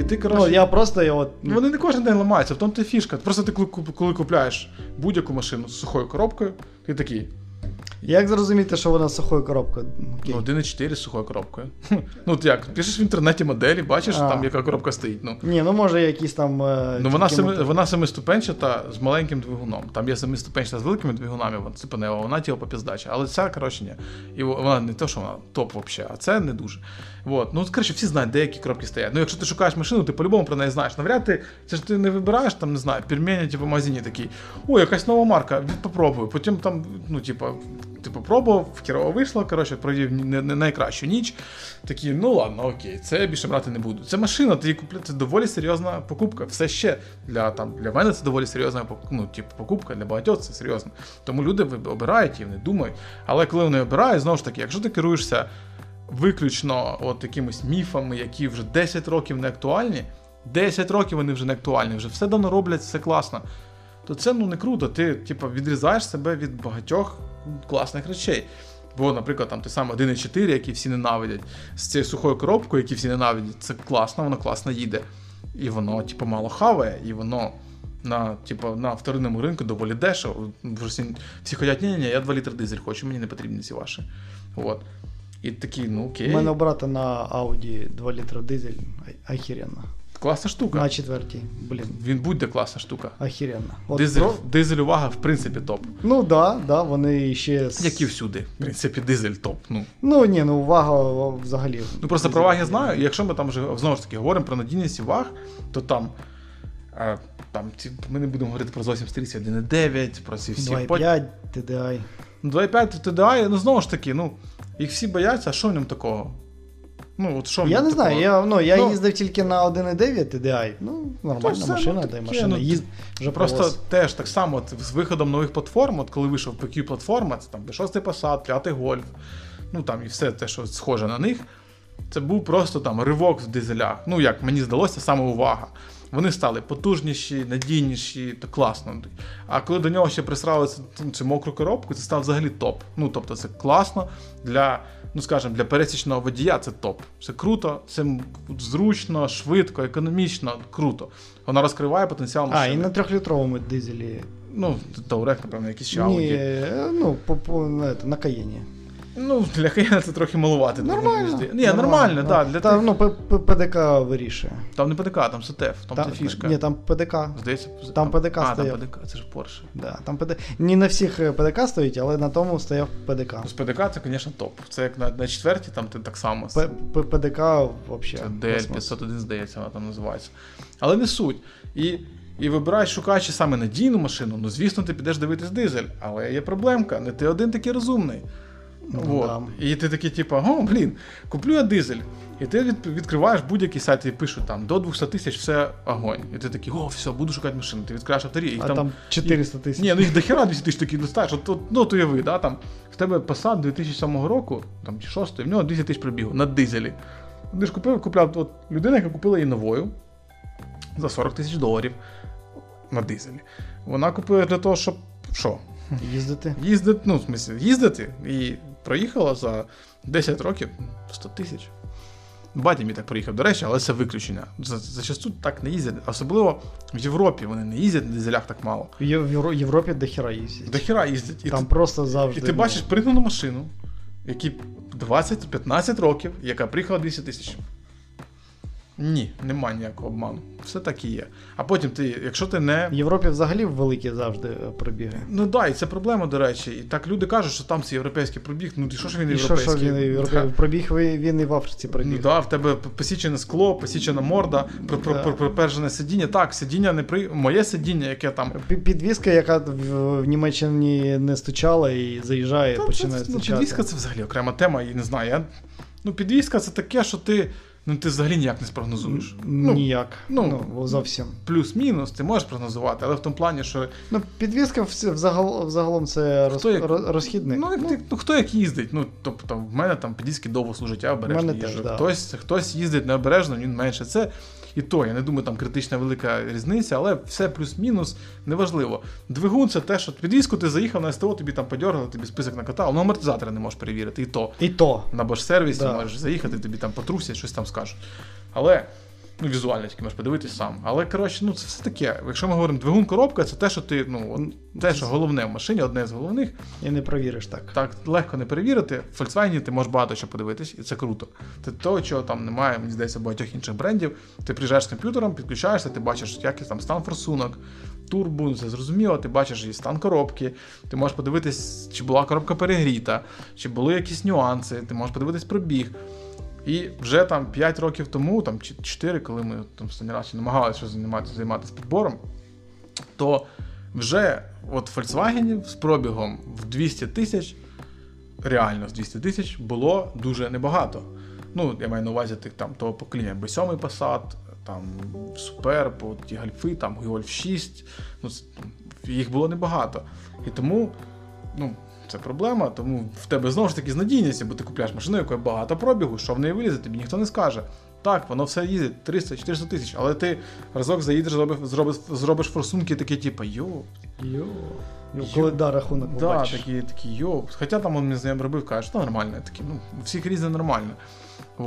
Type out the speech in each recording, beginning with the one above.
І ти, коротше, Ну, я просто я от. Ну, Вони не кожен день ламаються, в тому ти фішка. Просто ти коли купляєш будь-яку машину з сухою коробкою, ти такий. Як зрозуміти, що вона сухою коробкою? Окей. Ну, 1,4 з сухою коробкою. Ну, от як, пишеш в інтернеті моделі, бачиш, А. там яка коробка стоїть. Ну, Ні, ну може якісь там. е, ну вона, тільки семи, мотор. вона семиступенчата з маленьким двигуном. Там є семиступенчата з великими двигунами, вона цепенева, вона тіло попіздача. Але ця, коротше, ні. І вона не то, що вона топ взагалі, а це не дуже. Вот. Ну, коротше, всі знають, де які коробки стоять. Ну, якщо ти шукаєш машину, ти по-любому про неї знаєш. Навряд ти, це ж ти не вибираєш, там, не знаю, пельмені, типу, в магазині такий, о, якась нова марка, від- попробую. Потім там, ну, типу, ти попробував, хірово вийшло, коротше, провів не, не найкращу ніч. Такі, ну ладно, окей, це більше брати не буду. Це машина, ти її це доволі серйозна покупка. Все ще для, там, для мене це доволі серйозна ну, типу, покупка, для багатьох це серйозно. Тому люди обирають і вони думають. Але коли вони обирають, знову ж таки, якщо ти керуєшся виключно от якимись міфами, які вже 10 років не актуальні, 10 років вони вже не актуальні, вже все давно роблять, все класно. То це ну не круто. Ти, типу, відрізаєш себе від багатьох класних речей. Бо, наприклад, там той самий 1.4, який всі ненавидять, з цією сухою коробкою, які всі ненавидять, це класно, воно класно їде. І воно, типу, мало хаває, і воно на, типу, на вторинному ринку доволі дешево. Вже Всі, ходять, ні, ні, я 2 літри дизель хочу, мені не потрібні ці ваші. От. І такі, ну окей. У мене брата на Audi 2 літра дизель. а- Охеренно. Класна штука. На четвертій. Блін. Він будь-де класна штука. Охеренно. От Дизель, про- дизель увага, в принципі, топ. Ну да, да, вони ще. Як і всюди. В принципі, дизель топ. Ну, Ну ні, ну увага взагалі. ну просто про ваг я знаю, і якщо ми там вже знову ж таки говоримо про надійність і ваг, то там. А, там ці, ми не будемо говорити про зовсім старі 1.9, про ці всі. 2,5 TDI. Ну, 2.5 TDI, ну знову ж таки, ну, їх всі бояться, а що в ньому такого? Ну, от що Я не знаю, я, ну, я Ну, їздив тільки на 1,9 TDI. Ну, нормальна це, машина, ну, таке, машина. ну, Їзд... Вже Просто повоз. теж так само от, з виходом нових платформ, от коли вийшов PQ платформа, це там 6 Passat, 5 Golf, ну там і все те, що схоже на них. Це був просто там ривок в дизелях. Ну, як мені здалося, саме увага. Вони стали потужніші, надійніші, то класно. А коли до нього ще присрали цю, цю мокру коробку, це став взагалі топ. Ну, тобто, це класно для, ну скажімо, для пересічного водія це топ. Це круто, це зручно, швидко, економічно, круто. Вона розкриває потенціал А, і на трьохлітровому дизелі. Ну, Таурек, напевно, якісь ще Ні, е, ну, по, по, на, на Каєні. Ну, для Каяна це трохи малувати. Нормально. Ні, нормально, так. Для Та, тих- ну, ПДК вирішує. Там не ПДК, там СТФ, там Та- це фішка. Ні, там ПДК. Здається, там ПДК а, стояв. там ПДК, це ж Porsche. Да, там ПД... Не на всіх е, ПДК стоїть, але на тому стояв ПДК. Ну, З ПДК це, звісно, топ. Це як на, на четвертій, там ти так само. П- ПДК Це взагалі. DL501, здається, вона там називається. Але не суть. І, і вибираєш, шукаючи саме надійну машину, ну звісно, ти підеш дивитись дизель. Але є проблемка, не ти один такий розумний. Ну, Вот. да. І ти такий, типу, о, блін, куплю я дизель. І ти від, відкриваєш будь-який сайт і пишуть там до 200 тисяч все огонь. І ти такий, о, все, буду шукати машину. Ти відкриваєш авторі, і А там 400 тисяч. Ні, ну їх дохера 200 тисяч такий листаєш. От, от, ну, от уяви, да, там, в тебе Passat 2007 року, там, чи 6, в нього 200 тисяч пробігу на дизелі. Ти ж купив, купляв от, людина, яка купила її новою за 40 тисяч доларів на дизелі. Вона купила для того, щоб що? Їздити. Їздити, ну, в смысле, їздити і проїхала за 10 років 100 тисяч. Батя мій так проїхав, до речі, але це виключення. За- Зачасту так не їздять. Особливо в Європі вони не їздять на дизелях так мало. В Євро- Європі до хера їздять. До хіра їздять. І Там ти, просто завжди. і ти ну, бачиш пригнану машину, якій 20-15 років, яка приїхала 200 тисяч. Ні, нема ніякого обману. Все так і є. А потім ти, якщо ти не. В Європі взагалі великі завжди е, пробіги. Ну так, да, і це проблема, до речі. І так люди кажуть, що там це європейський пробіг. Ну і що ж він І європейський? що він, і Да. Пробіг він і в Африці Ну пробіг. да, в тебе посічене скло, посічена морда, пр- пр- Да. припержене сидіння. Так, сидіння не при. Моє сидіння, яке там. Підвізка, яка в, Німеччині не стучала і заїжджає, Та починає це, ну, підвізка це взагалі окрема тема, і не знаю. Я... Ну, підвізка це таке, що ти. Ну, ти взагалі ніяк не спрогнозуєш. Ну, Ніяк. ну, Ну, зовсім. плюс-мінус, ти можеш прогнозувати, але в тому плані, що. Ну, підвізка взагал, взагалом це роз, як- розхідник. Ну, як ти, ну, хто як їздить? Ну, тобто, в мене там підвізки довго служать, я обережно їжджу. да. Хтось, хтось їздить необережно, він менше. Це і то, я не думаю, там критична велика різниця, але все плюс-мінус неважливо. Двигун це те, що підвізку ти заїхав на СТО, тобі там подергали, тобі список накатав, але амортизатори не можеш перевірити, і то. І то. На Bosch сервісі Да. можеш заїхати, тобі там потрусять, щось там скажуть. Але Ну, візуально тільки можеш подивитись сам. Але коротше, ну це все таке. Якщо ми говоримо двигун коробка, це те, що ти, ну, те, що головне в машині, одне з головних. І не провіриш так. Так легко не перевірити. В Volkswagen ти можеш багато що подивитись, і це круто. Це того, чого там немає, мені здається, багатьох інших брендів. Ти приїжджаєш з комп'ютером, підключаєшся, ти бачиш, який там стан форсунок, турбу, ну, це зрозуміло, ти бачиш і стан коробки, ти можеш подивитись, чи була коробка перегріта, чи були якісь нюанси, ти можеш подивитись пробіг. І вже там 5 років тому, там чи 4, коли ми там останній раз намагалися займатися, займатися підбором, то вже от Volkswagen з пробігом в 200 тисяч, реально з 200 тисяч, було дуже небагато. Ну, я маю на увазі тих там того покоління B7 Passat, там Superb, ті гольфи, там Golf 6. Ну, їх було небагато. І тому, ну, це проблема, тому в тебе знову ж таки з надійністю, бо ти купляєш машину, якої багато пробігу, що в неї вилізе, тобі ніхто не скаже. Так, воно все їздить 300-400 тисяч, але ти разок заїдеш, зробиш, зробиш, зробиш форсунки такі, типу, йо, Йо. Ну, Коли да, рахунок да, побачиш. такі, такі, йо. Хоча там він мені знайомий робив, каже, що нормально, такі, ну, всіх різне нормально.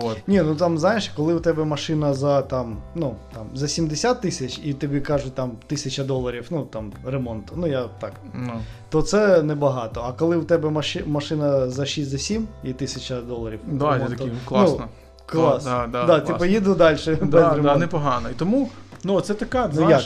От. Ні, ну там знаєш, коли у тебе машина за там, ну там за 70 тисяч, і тобі кажуть там тисяча доларів, ну там ремонт, ну я так, Ну, то це небагато. А коли у тебе маши- машина за 6 за 7 і тисяча доларів. да, ремонту, такий, класно. Ну, клас. Да, да, да, класно. типу їду далі. без да, да, ремонту. непогано. І тому, ну, це така, Ну як?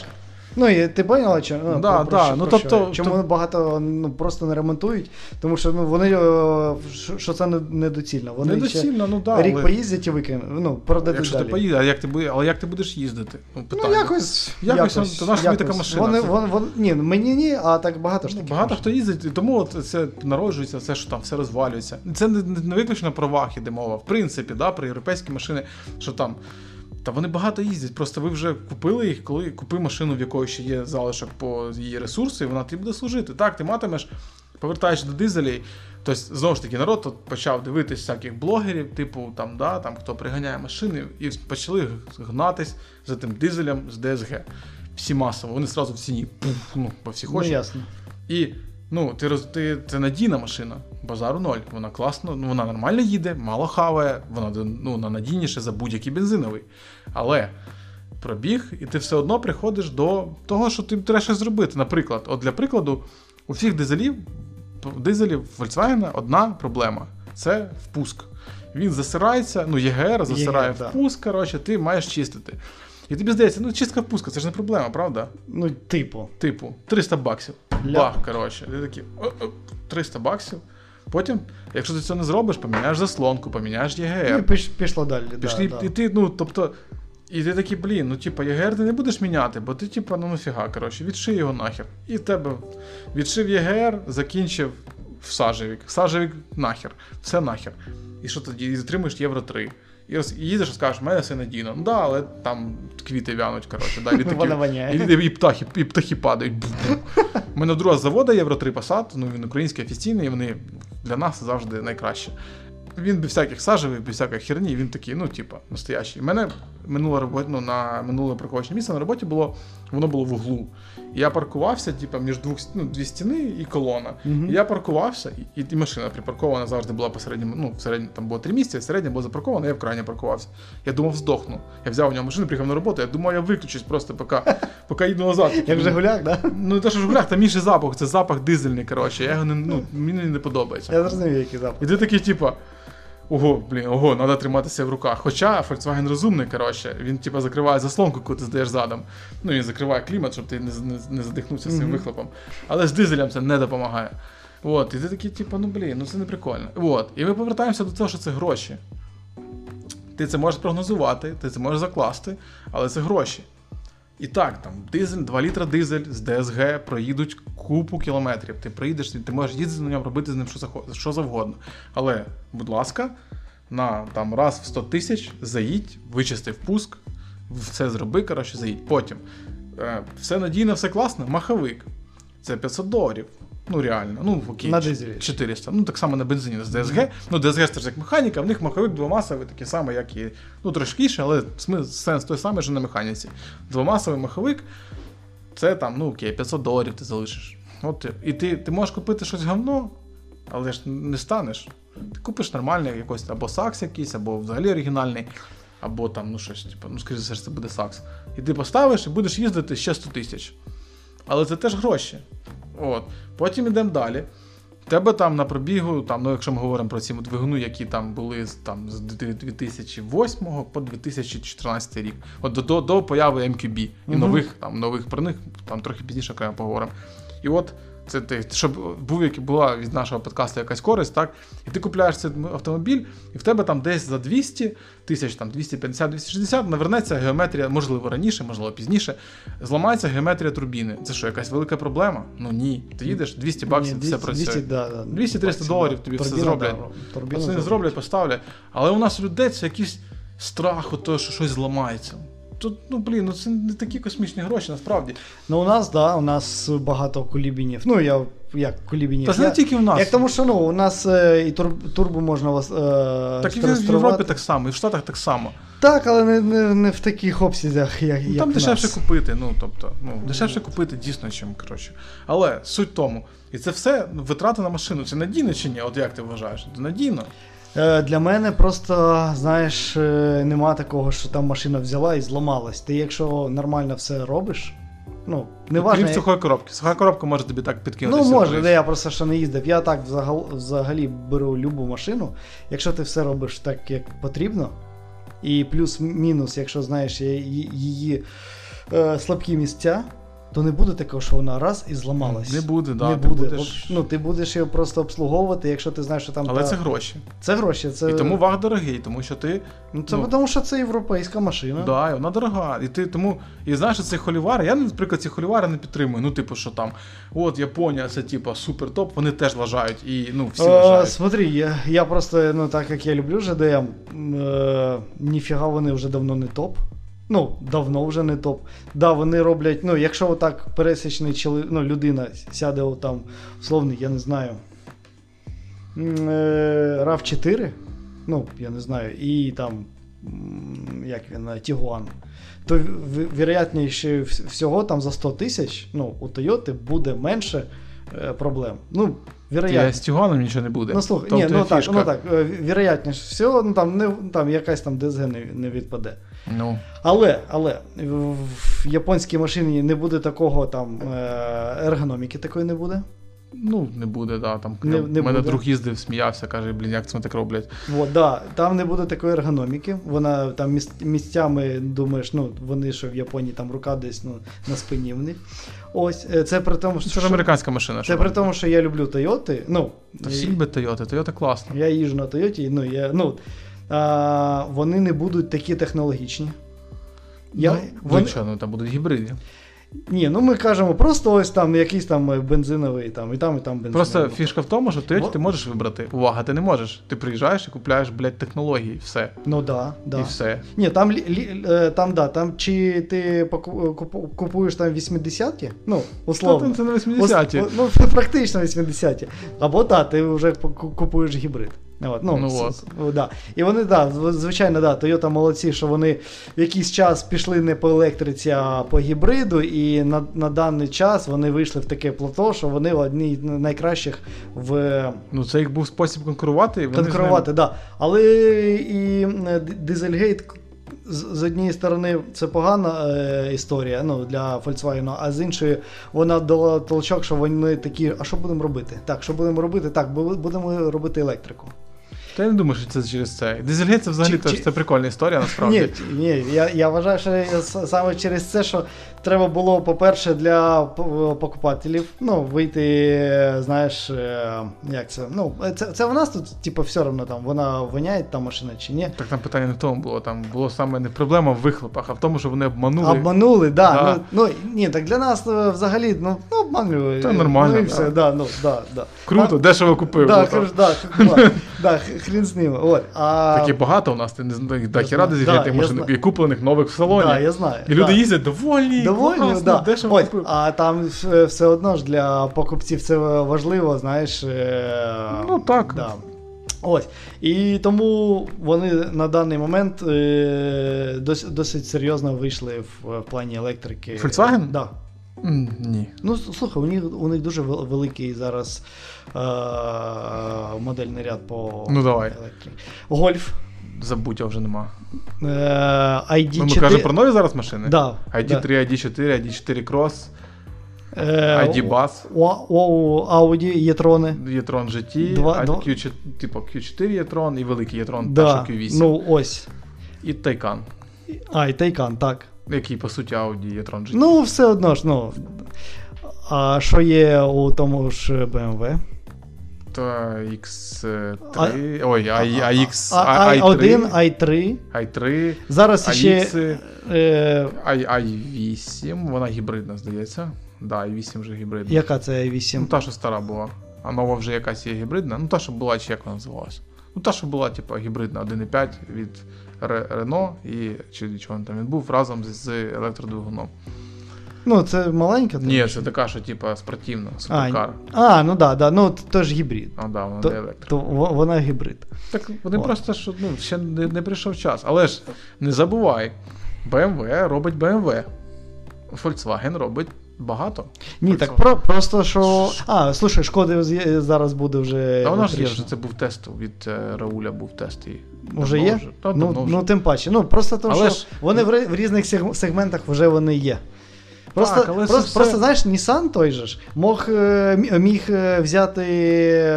Ну, і ти поняла, чи ну, Да, про да, що- ну, про тобто- я? чому тоб- багато ну, просто не ремонтують? Тому що ну, вони е, що, що це недоцільно. Вони недоцільно, ну да, рік але- поїздять і викинуть, ну, продадуть Якщо далі. ти поїдеш, а як ти але як ти будеш їздити? Ну, Ну, питання. якось, Якось, ну, то така машина? Вони, вони, вони, ні, ну, мені ні, а так багато ж Ну, багато машин. хто їздить, тому от це народжується, це що там все розвалюється. Це не, не виключно про ваг іде мова. В принципі, да, про європейські машини, що там. Та вони багато їздять. Просто ви вже купили їх, коли купи машину, в якої ще є залишок по її ресурсу, і вона тобі буде служити. Так, ти матимеш, повертаючись до дизелей. Тобто, знову ж таки, народ тут почав дивитись всяких блогерів, типу там, да, там, хто приганяє машини, і почали гнатись за тим дизелем з ДСГ. Всі масово, вони одразу в ціні, пуф, ну, по всіх Ну, ясно. І ну, ти, роз- ти, це надійна машина, базару ноль. Вона класно, ну, вона нормально їде, мало хаває, вона ну, вона за будь-який бензиновий. Але пробіг, і ти все одно приходиш до того, що ти треба щось зробити. Наприклад, от для прикладу, у всіх дизелів, дизелів Volkswagen одна проблема це впуск. Він засирається, ну, ЄГР засирає да. впуск, коротше, ти маєш чистити. І тобі здається, ну чистка впуска, це ж не проблема, правда? Ну, типу. Типу, 300 баксів. Ля. Бах, коротше. Ти такий, «О-о, 300 баксів. Потім, якщо ти це не зробиш, поміняєш заслонку, поміняєш Ну, і ЄГР. піш, пішло далі. Пішли, да, і ти, ну, тобто, і ти такий, блін, ну типа, ЄГР ти не будеш міняти, бо ти, типа, ну нафіга, коротше, відши його нахер. І в тебе відшив ЄГР, закінчив в сажевік. Сажевік нахер. Все нахер. І що тоді? І затримуєш євро 3. І, роз, їдеш і скажеш, в мене все надійно. Ну да, але там квіти вянуть, коротше. Да, літаки- Вона воняє. і, і, і, птахи, і птахи падають. У мене друга завода Євро 3 Passat, ну він український офіційний, і вони для нас завжди найкраще. Він без всяких сажевих, без всякої херні, він такий, ну, типа, настоящий. У мене минуле робота, ну, на минуле парковочне місце на роботі було, воно було в углу. І я паркувався, типа, між двох ну, дві стіни і колона. І я паркувався, і, і машина припаркована завжди була посередньому, ну, в середньому там було три місця, середня було запарковано, я в крайні паркувався. Я думав, здохну. Я взяв у нього машину, приїхав на роботу, я думав, я виключусь просто, поки, поки їду назад. Як Жигуляк, да? Ну, те, що Жигулях, там інший запах, це запах дизельний, коротше. Я його не, ну, мені не подобається. Я зрозумів, який запах. І ти такий, типа. Ого, блін, ого, треба триматися в руках. Хоча Volkswagen розумний, коротше, він типа закриває заслонку, коли ти здаєш задом. Ну він закриває клімат, щоб ти не, не, не задихнувся цим Мгм. вихлопом. Але з дизелем це не допомагає. От, і ти такий, типа, ну блін, ну це не прикольно. От. І ми повертаємося до того, що це гроші. Ти це можеш прогнозувати, ти це можеш закласти, але це гроші. І так, там дизель, 2 літра дизель з ДСГ проїдуть купу кілометрів. Ти приїдеш, ти можеш їздити на ньому, робити з ним що, завгодно. Але, будь ласка, на там раз в 100 тисяч заїдь, вичисти впуск, все зроби, коротше, заїдь. Потім е, все надійно, все класно, маховик. Це 500 доларів. Ну, реально, ну окей. На дизелі. 400. Ну, так само на бензині з ДСГ. Ну, ДСГ це ж як механіка, в них маховик двомасовий, такий самий, як і. Ну, трошкіше, але сенс той самий, що на механіці. Двомасовий маховик це там, ну окей, 500 доларів ти залишиш. От, і ти, ти можеш купити щось говно, але ж не станеш. Ти купиш нормальний якийсь або сакс якийсь, або взагалі оригінальний. або там, ну щось, типу, ну, скоріше це буде сакс. І ти поставиш і будеш їздити ще 100 тисяч. Але це теж гроші. От. Потім йдемо далі. Тебе там на пробігу, там, ну, якщо ми говоримо про ці двигуни, які там були з, там, з 2008 по 2014 рік, от до, до, до появи MQB і угу. нових, там, нових про них, там трохи пізніше окремо поговоримо. І от це ти, щоб був, як- була від нашого подкасту якась користь, так? І ти купляєш цей автомобіль, і в тебе там десь за 200 тисяч, там 250-260 навернеться геометрія, можливо, раніше, можливо, пізніше. Зламається геометрія турбіни. Це що, якась велика проблема? Ну ні. Ти їдеш 200 баксів, Ні, все працює. 200, да, да, 200-300 доларів тобі все зроблять. да, турбіну Пацани зроблять. поставлять. Але у нас у людей це якийсь страх, ото, що щось зламається. Тут, ну блін, ну це не такі космічні гроші, насправді. Ну, у нас, да, у нас багато кулібінів. Ну, я як кулібінів. Та це не тільки в нас. Як тому, що ну, у нас е, і тур, турбо можна вас. Е, Так і в. Європі так само, і в Штатах так само. Так, але не, не, не в таких обсязях, як, Ну, як там дешевше нас. купити, ну тобто, ну дешевше купити дійсно, чим коротше. Але суть тому, і це все ну, витрати на машину. Це надійно чи ні? От як ти вважаєш? Це надійно. Е, Для мене просто, знаєш, е, нема такого, що там машина взяла і зламалась. Ти якщо нормально все робиш, ну, не важно. Крім сухої коробки. Суха коробка може тобі так підкинути. Ну, може, де я просто ще не їздив. Я так взагал, взагалі беру любу машину. Якщо ти все робиш так, як потрібно, і плюс-мінус, якщо знаєш її е, слабкі місця, то не буде такого, що вона раз і зламалась. Не буде, да. не ти буде. будеш- Ну, ти будеш її просто обслуговувати, якщо ти знаєш, що там. Але та- це гроші. це гроші. Це... І тому ваг дорогий, тому що ти. Ну, це ну, тому, що це європейська машина. Да, і вона дорога. І ти тому. І знаєш, ці холівари, я, наприклад, ці холівари не підтримую. Ну, типу, що там, от Японія, це типу супер топ, вони теж лажають. І ну, всі Е, лажають. смотри, я, я просто, ну так як я люблю ЖДМ, е, ніфіга вони вже давно не топ. Ну, давно вже не топ. Да, вони роблять, ну, якщо отак пересічний чоловік, ну, людина сяде отам, условний, я не знаю. rav 4 ну, я не знаю, і там, як він, е, Тігуан, то в- вероятніше всього там за 100 тисяч, ну, у Тойоти буде менше е, проблем. Ну, Я з Тюганом нічого не буде. Ну слухай, Тобто ні, ну так, ну так, е, вероятніше всього, ну там не там якась там ДСГ не, не відпаде. Ну, Але, але в, японській машині не буде такого там е, ергономіки такої не буде. ну, не буде, да. Там Не- не мене буде. друг їздив, сміявся, каже, блін, як це так роблять. От, да, там не буде такої ергономіки. Вона там міс- місцями думаєш, ну вони що в Японії там рука десь ну, на спині в них. Ось е, це при тому, що Це ж американська машина. це що при тому, що я люблю Тойоти. Ну Та всі люблять Toyota, Toyota класно. Я їжджу на Тойоті, ну, я, ну, а, вони не будуть такі технологічні. Я, ну, вони, ну, що, ну там будуть гібриди. Ні, ну ми кажемо просто ось там якийсь там бензиновий, там, і там, і там бензиновий. Просто фішка в тому, що в Toyota Во- ти можеш вибрати. Увага, ти не можеш. Ти приїжджаєш і купляєш, блядь, технології, все. Ну да, да. І все. Ні, там, лі, е, там, да, там чи ти купуєш там 80-ті, ну, условно. Це на 80-ті. Ос- Ну, практично 80-ті. Або так, ти вже купуєш гібрид. От, ну, Ну от. да. І вони, да, звичайно, да, Toyota молодці, що вони в якийсь час пішли не по електриці, а по гібриду, і на, на даний час вони вийшли в таке плато, що вони одні з найкращих в Ну, це їх був спосіб конкурувати. Вони конкурувати. Да. Але і Дизельгейт з, однієї сторони це погана е, історія ну, для Volkswagen, а з іншої вона дала толчок, що вони такі, а що будемо робити? Так, що будемо робити? Так, бу- будемо робити електрику. Та я не думаю, що це через це. Дизельгейт це взагалі Чи- це прикольна історія, насправді. Ні, ні, я, я вважаю, що саме через це, що треба було, по-перше, для покупателів ну, вийти, знаєш, е, як це. Ну, це, це в нас тут, типу, все одно там, вона воняє та машина чи ні. Так там питання не в тому було. Там було саме не проблема в вихлопах, а в тому, що вони обманули. Обманули, да. Да. Ну, ну, ні, так для нас е, взагалі, ну, обманюють. Та нормально, Ну і да. все, да, ну, да, да. Круто, А, дешево купив. Да, ну, там. да, да, да, хрін з ними. От, а, Такі багато у нас, ти не знаєш, Я хіра дизельгейтних Да, машин і куплених нових в салоні. да, я знаю. І люди да. їздять довольні, Довольні, класно, да. дешево Ось, купив. а там все одно ж для покупців це важливо, знаєш. е, Ну, так. Да. Ось. І тому вони на даний момент е, досить, досить серйозно вийшли в, в плані електрики. Volkswagen? Да. Ні. Ну, слухай, у них, у них дуже великий зараз е- модельний ряд по Ну, давай. електриці. Гольф. Забудь, його вже нема. Е, ID4. Ми, ми кажемо про нові зараз машини? Да, ID3, да. ID4, ID4 Cross, Е, ID Bus, У, у Audi є трони. GT, Два- два- Q4, типу Q4 e-tron і великий e-tron, Да. що Q8. Ну ось. І Taycan, А, і Taycan, так. Який по суті Audi e-tron GT. Ну, все одно ж, ну. А що є у тому ж BMW? То X3, ой, а, а, X, А, а, i1, i3, i3. i3, Зараз ще. Е, i, i8, вона гібридна, здається. Да, i8 вже гібридна. яка це i8? Ну, та, що стара була. А нова вже якась є гібридна. Ну, та, що була, чи як вона називалась. Ну, та, що була, типу, гібридна 1.5 від Ре- Renault і чи чого він там він був разом з, електродвигуном. Ну, це маленька? Ні, це така, що типу, спортивна, суперкар. А, ну да, да, ну то ж гібрид. А, да, вона То, не то вона гібрид. Так вони О. просто що ну, ще не, не прийшов час. Але ж не забувай, BMW робить BMW. Volkswagen робить багато. Ні, так про, просто що. А, слушай, шкоди зараз буде вже. Та вона ж є, що це був тест від е, Рауля, був тест. І Уже є? Та, ну, вже. ну, тим паче. Ну, просто тому, Але що ж- вони в, в різних сегментах вже вони є. Просто, Так, але просто, все- просто знаєш, Nissan той же ж мог, е, міг е, взяти е,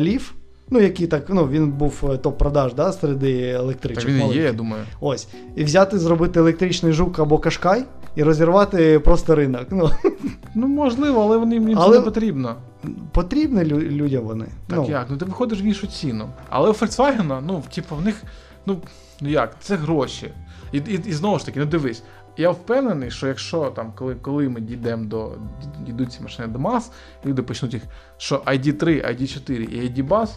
Leaf, ну, який так, ну, він був е, топ-продаж да, серед електричних. Так він і є, я думаю. Ось. І взяти, зробити електричний жук або кашкай і розірвати просто ринок. Ну, Ну, можливо, але вони їм Але- не потрібно. потрібні лю- людям вони. Так ну, як? Ну ти виходиш в іншу ціну. Але у Volkswagen, ну, типу, в них, ну, ну як, це гроші. І, і, і знову ж таки, ну дивись, я впевнений, що якщо там, коли, коли ми дійдемо до дійдуть ці машини до мас, люди почнуть їх, що ID3, ID4 і ID Bus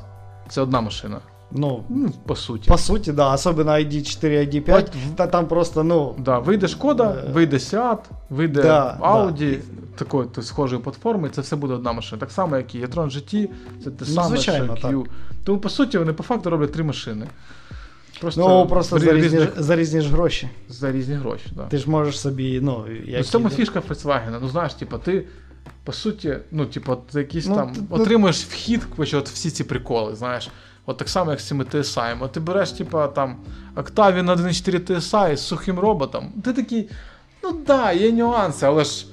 це одна машина. ну, Ну, по суті. по суті, да, особливо ID4, ID5, От та там просто, ну, Да, вийде шкода, Е, вийде Seat, вийде да, Audi, такої схожої платформи, це все буде одна машина. Так само, як і e-tron GT, це те Ну, саме, що Q. Тому, по суті, вони по факту роблять три машини. Просто, ну просто за різні, різних- за різні ж гроші. за різні гроші. Да. Ти ж можеш собі, ну, Ну, як в цьому фішка Volkswagen. Ну, знаєш, типу, ти. По суті, ну, типу, от якісь Ну, там т- ну- отримуєш вхід, коротше, от всі ці приколи, знаєш. От так само, як з цими TSI. От ти береш, типу, там Octavia на 1.4 TSI з сухим роботом. Ти такий, ну да, є нюанси, але ж.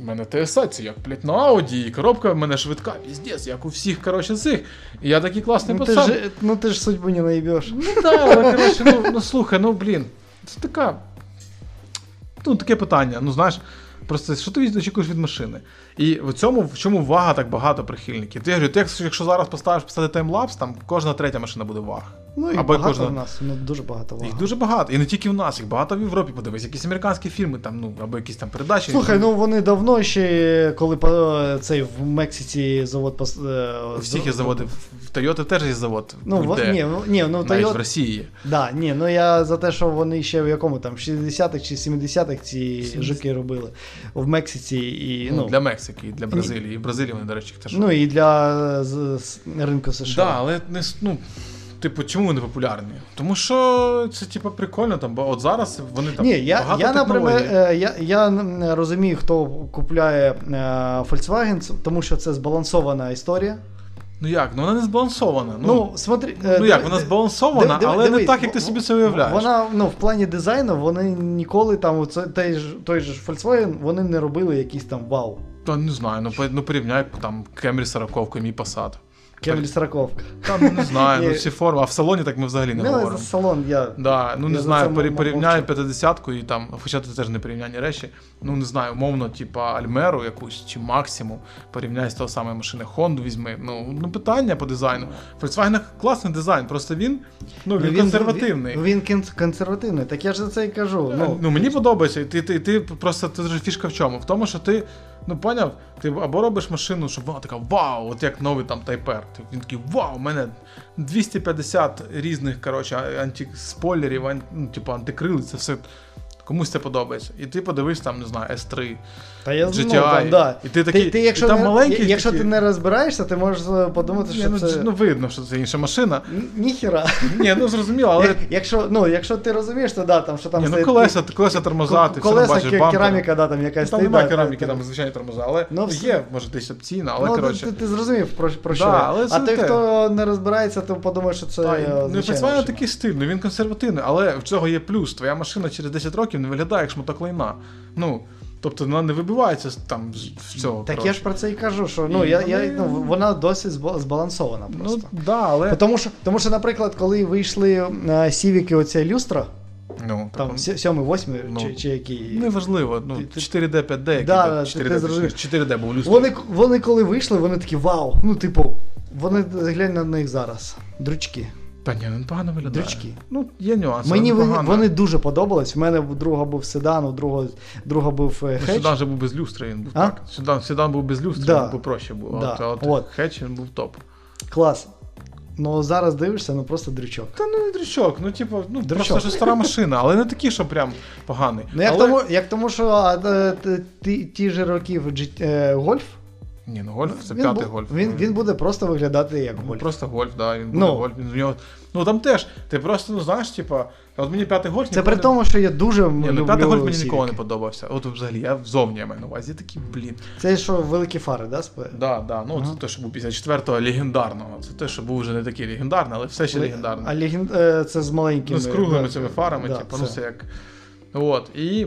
У мене TSI, це як, блядь, на Audi, і коробка в мене швидка, піздець, як у всіх, коротше, цих. І я такий класний Ну ти, ж, ну ти ж судьбу не наїбеш. Ну так, але коротше, ну, ну слухай, ну блін, це така. Ну, таке питання. Ну, знаєш, просто що ти очікуєш від машини? І в цьому в чому вага так багато прихильників. Ти я говорю, ти якщо, зараз поставиш писати таймлапс, там кожна третя машина буде ваг. Ну і Або багато кожна- в нас, ну дуже багато вага. Їх дуже багато. І не тільки в нас, їх багато в Європі. Подивись, якісь американські фільми, там, ну, або якісь там передачі. Слухай, ну вони давно ще, коли по- цей в Мексиці завод пос... е, У всіх є заводи. В Toyota теж є завод. Ну, в, ні, ну, ні, ну Навіть в Росії є. да, ні, ну я за те, що вони ще в якому там 60-х чи 70-х ці 70-х. жуки робили в Мексиці і Ну, ну, для Мексики і для Бразилії. І Бразилії вони, до речі, теж. ну і для ринку США. Да, але не ну. Типу, чому вони популярні? Тому що це, типу, прикольно там, бо от зараз вони там Ні, я, багато я наприклад, е, я, я розумію, хто купляє е, Volkswagen, тому що це збалансована історія. Ну як? Ну вона не збалансована. Ну, Ну, смотри, е, ну як, вона збалансована, диви- але диви- не так, як ти собі це уявляєш. Вона ну, в плані дизайну вони ніколи там оце, той, той же Volkswagen вони не робили якийсь там вау. Та не знаю, ну, по- ну порівняй там Кемрі 40 і мій Passat. Кемрі сороковка. Та ну не знаю, ну Ні. всі форми, а в салоні так ми взагалі не Ну, говоримо. салон я. Да, ну не Я за знаю, це порі- порівняй мовчу. 50-ку і там, хоча це теж не порівняння речі. Ну не знаю, умовно, типа Альмеру якусь чи максимум, порівняй з того самої машини Honda візьми. Ну, ну питання по дизайну. Volkswagen класний дизайн, просто він, ну, він, консервативний. Він, він кін- консервативний, так я ж за це і кажу. Ну, Ну, мені подобається. і Ти, ти, ти просто ти ж фішка в чому? В тому, що ти, ну поняв, ти або робиш машину, щоб вона така вау, от як новий там Type-R. Він такий вау, у мене 250 різних коротше, антиспойлерів, ан, ну, типу антикрил, це все комусь це подобається. І ти подивись там, не знаю, S3, Та я GTI, знаю, там, да. і ти такий- ти, якщо, і там не, маленький якщо такий- ти не розбираєшся, ти можеш е, подумати, що ну, це. ну видно, що це інша машина. Н- Ніхіра. Ні, ну зрозуміло, але Як- Якщо, ну, якщо ти розумієш, то да, там що там ні, ну колеса, колеса тормоза, ти все бачиш бампер. кераміка, да, там якась Там немає кераміки, та- там звичайні тормоза, але Ну, ну, є, може, десь опційна, але ну, коротше. ти, ти зрозумів про, що. А той, хто не розбирається, то подумає, що це. Е, ну, машина. такий стильний, він консервативний, але в цього є плюс. Твоя машина через 10 років не виглядає як шматок лайна. Ну, тобто вона не вибивається там з цього. Так я ж про це і кажу, що ну, І я, вони- я, ну, вона досить збалансована Ну, просто. да, але. Тому що, тому що, наприклад, коли вийшли е, сівіки оця люстра, Ну, там так, сі- сьомий, восьмий, Ну, чи, чи який. Неважливо. Ну, Ти- ти- 4D, 5D, який Да, там, да, 4D, ти зрозумів. 4D був люстр. Вони, вони коли вийшли, вони такі вау. Ну, типу, вони глянь на них зараз. Дрючки. Та ні, ну погано виглядає. Дрючки. Ну, є нюанси. Мені але вони, погано. вони дуже подобались. В мене друга був седан, у друга, друга був е, Ну. Седан же був без люстри, він був А? так. Седан, седан був без люстри, Да. він був проще був. Да. От, а от, От. хедж він був топ. Клас. Ну зараз дивишся, ну просто дрючок. Та ну не дрючок, ну типу, ну Дрючок. просто що стара машина, але не такий, що прям поганий. Ну як але... тому, як тому, що а, ті, ті ж років G- е, гольф, Ні, ну гольф це він, п'ятий бу- гольф. Він, він буде просто виглядати як Ну, гольф. Просто гольф, да, він буде Ну. гольф. Він в нього. Ну там теж, ти просто, ну знаєш, типа, от мені п'ятий гольф Це при не- тому, що я дуже Ні, ну п'ятий гольф мені ніколи не подобався. От взагалі, я взовні я маю на увазі. Я такий, блін. Це що великі фари, да? спе- Да, да. Ну Ага. це те, що був 54-го легендарного. Це те, що був вже не такий легендарний, але все ще А легендарний. леген... е, це з маленькими. Ну, з круглими да, цими фарами, да, типу, ну це. як. От. І.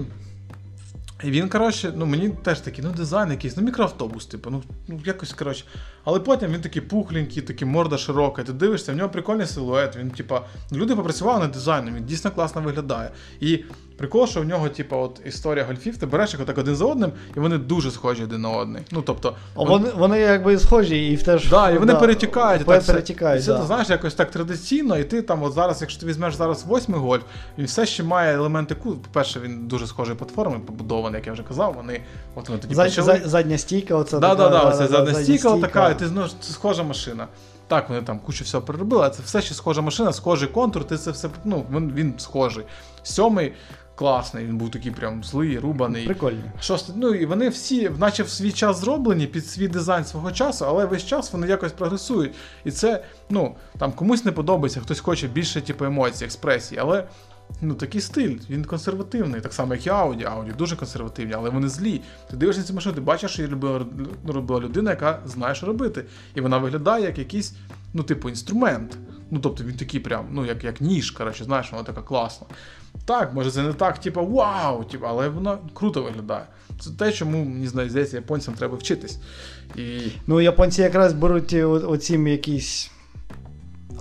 І він, коротше, ну мені теж такий, ну дизайн якийсь, ну мікроавтобус, типу, ну, ну якось, коротше. Але потім він такий пухленький, такий морда широка, ти дивишся, в нього прикольний силует. Він, типа, люди попрацювали над дизайном, він дійсно класно виглядає. І прикол, що в нього, типа, от історія гольфів, ти береш їх отак один за одним, і вони дуже схожі один на одний. Ну, тобто, А Вони, вони якби схожі і в теж. Да, і вони да, перетікають. так все. перетікають, І це, ти знаєш, якось так традиційно, і ти там, от зараз, якщо ти візьмеш зараз восьмий гольф, він все ще має елементи ку. По-перше, він дуже схожий платформи, побудований, як я вже казав. Вони от вони тоді За- почали. задня стійка, оце Да, така, да, да, оце задня стійка, стійка. така, і ти ну, це схожа машина. Так, вони там кучу всього переробили, а це все ще схожа машина, схожий контур, ти це все, ну, він, він схожий. Сьомий класний, він був такий прям злий, рубаний. Прикольні. Шостий, ну і вони всі, наче в свій час зроблені під свій дизайн свого часу, але весь час вони якось прогресують. І це, ну, там комусь не подобається, хтось хоче більше, типу, емоцій, експресій, але. Ну, такий стиль, він консервативний, так само, як і Audi. Audi дуже консервативні, але вони злі. Ти дивишся на цю машину, ти бачиш, що її робила, робила людина, яка знає, що робити. І вона виглядає як якийсь, ну, типу, інструмент. Ну, тобто він такий прям, ну, як, як ніж, коротше, знаєш, вона така класна. Так, може, це не так, типу, вау, типу, але воно круто виглядає. Це те, чому, мені здається, японцям треба вчитись. І Ну, японці якраз беруть оці оцім якісь.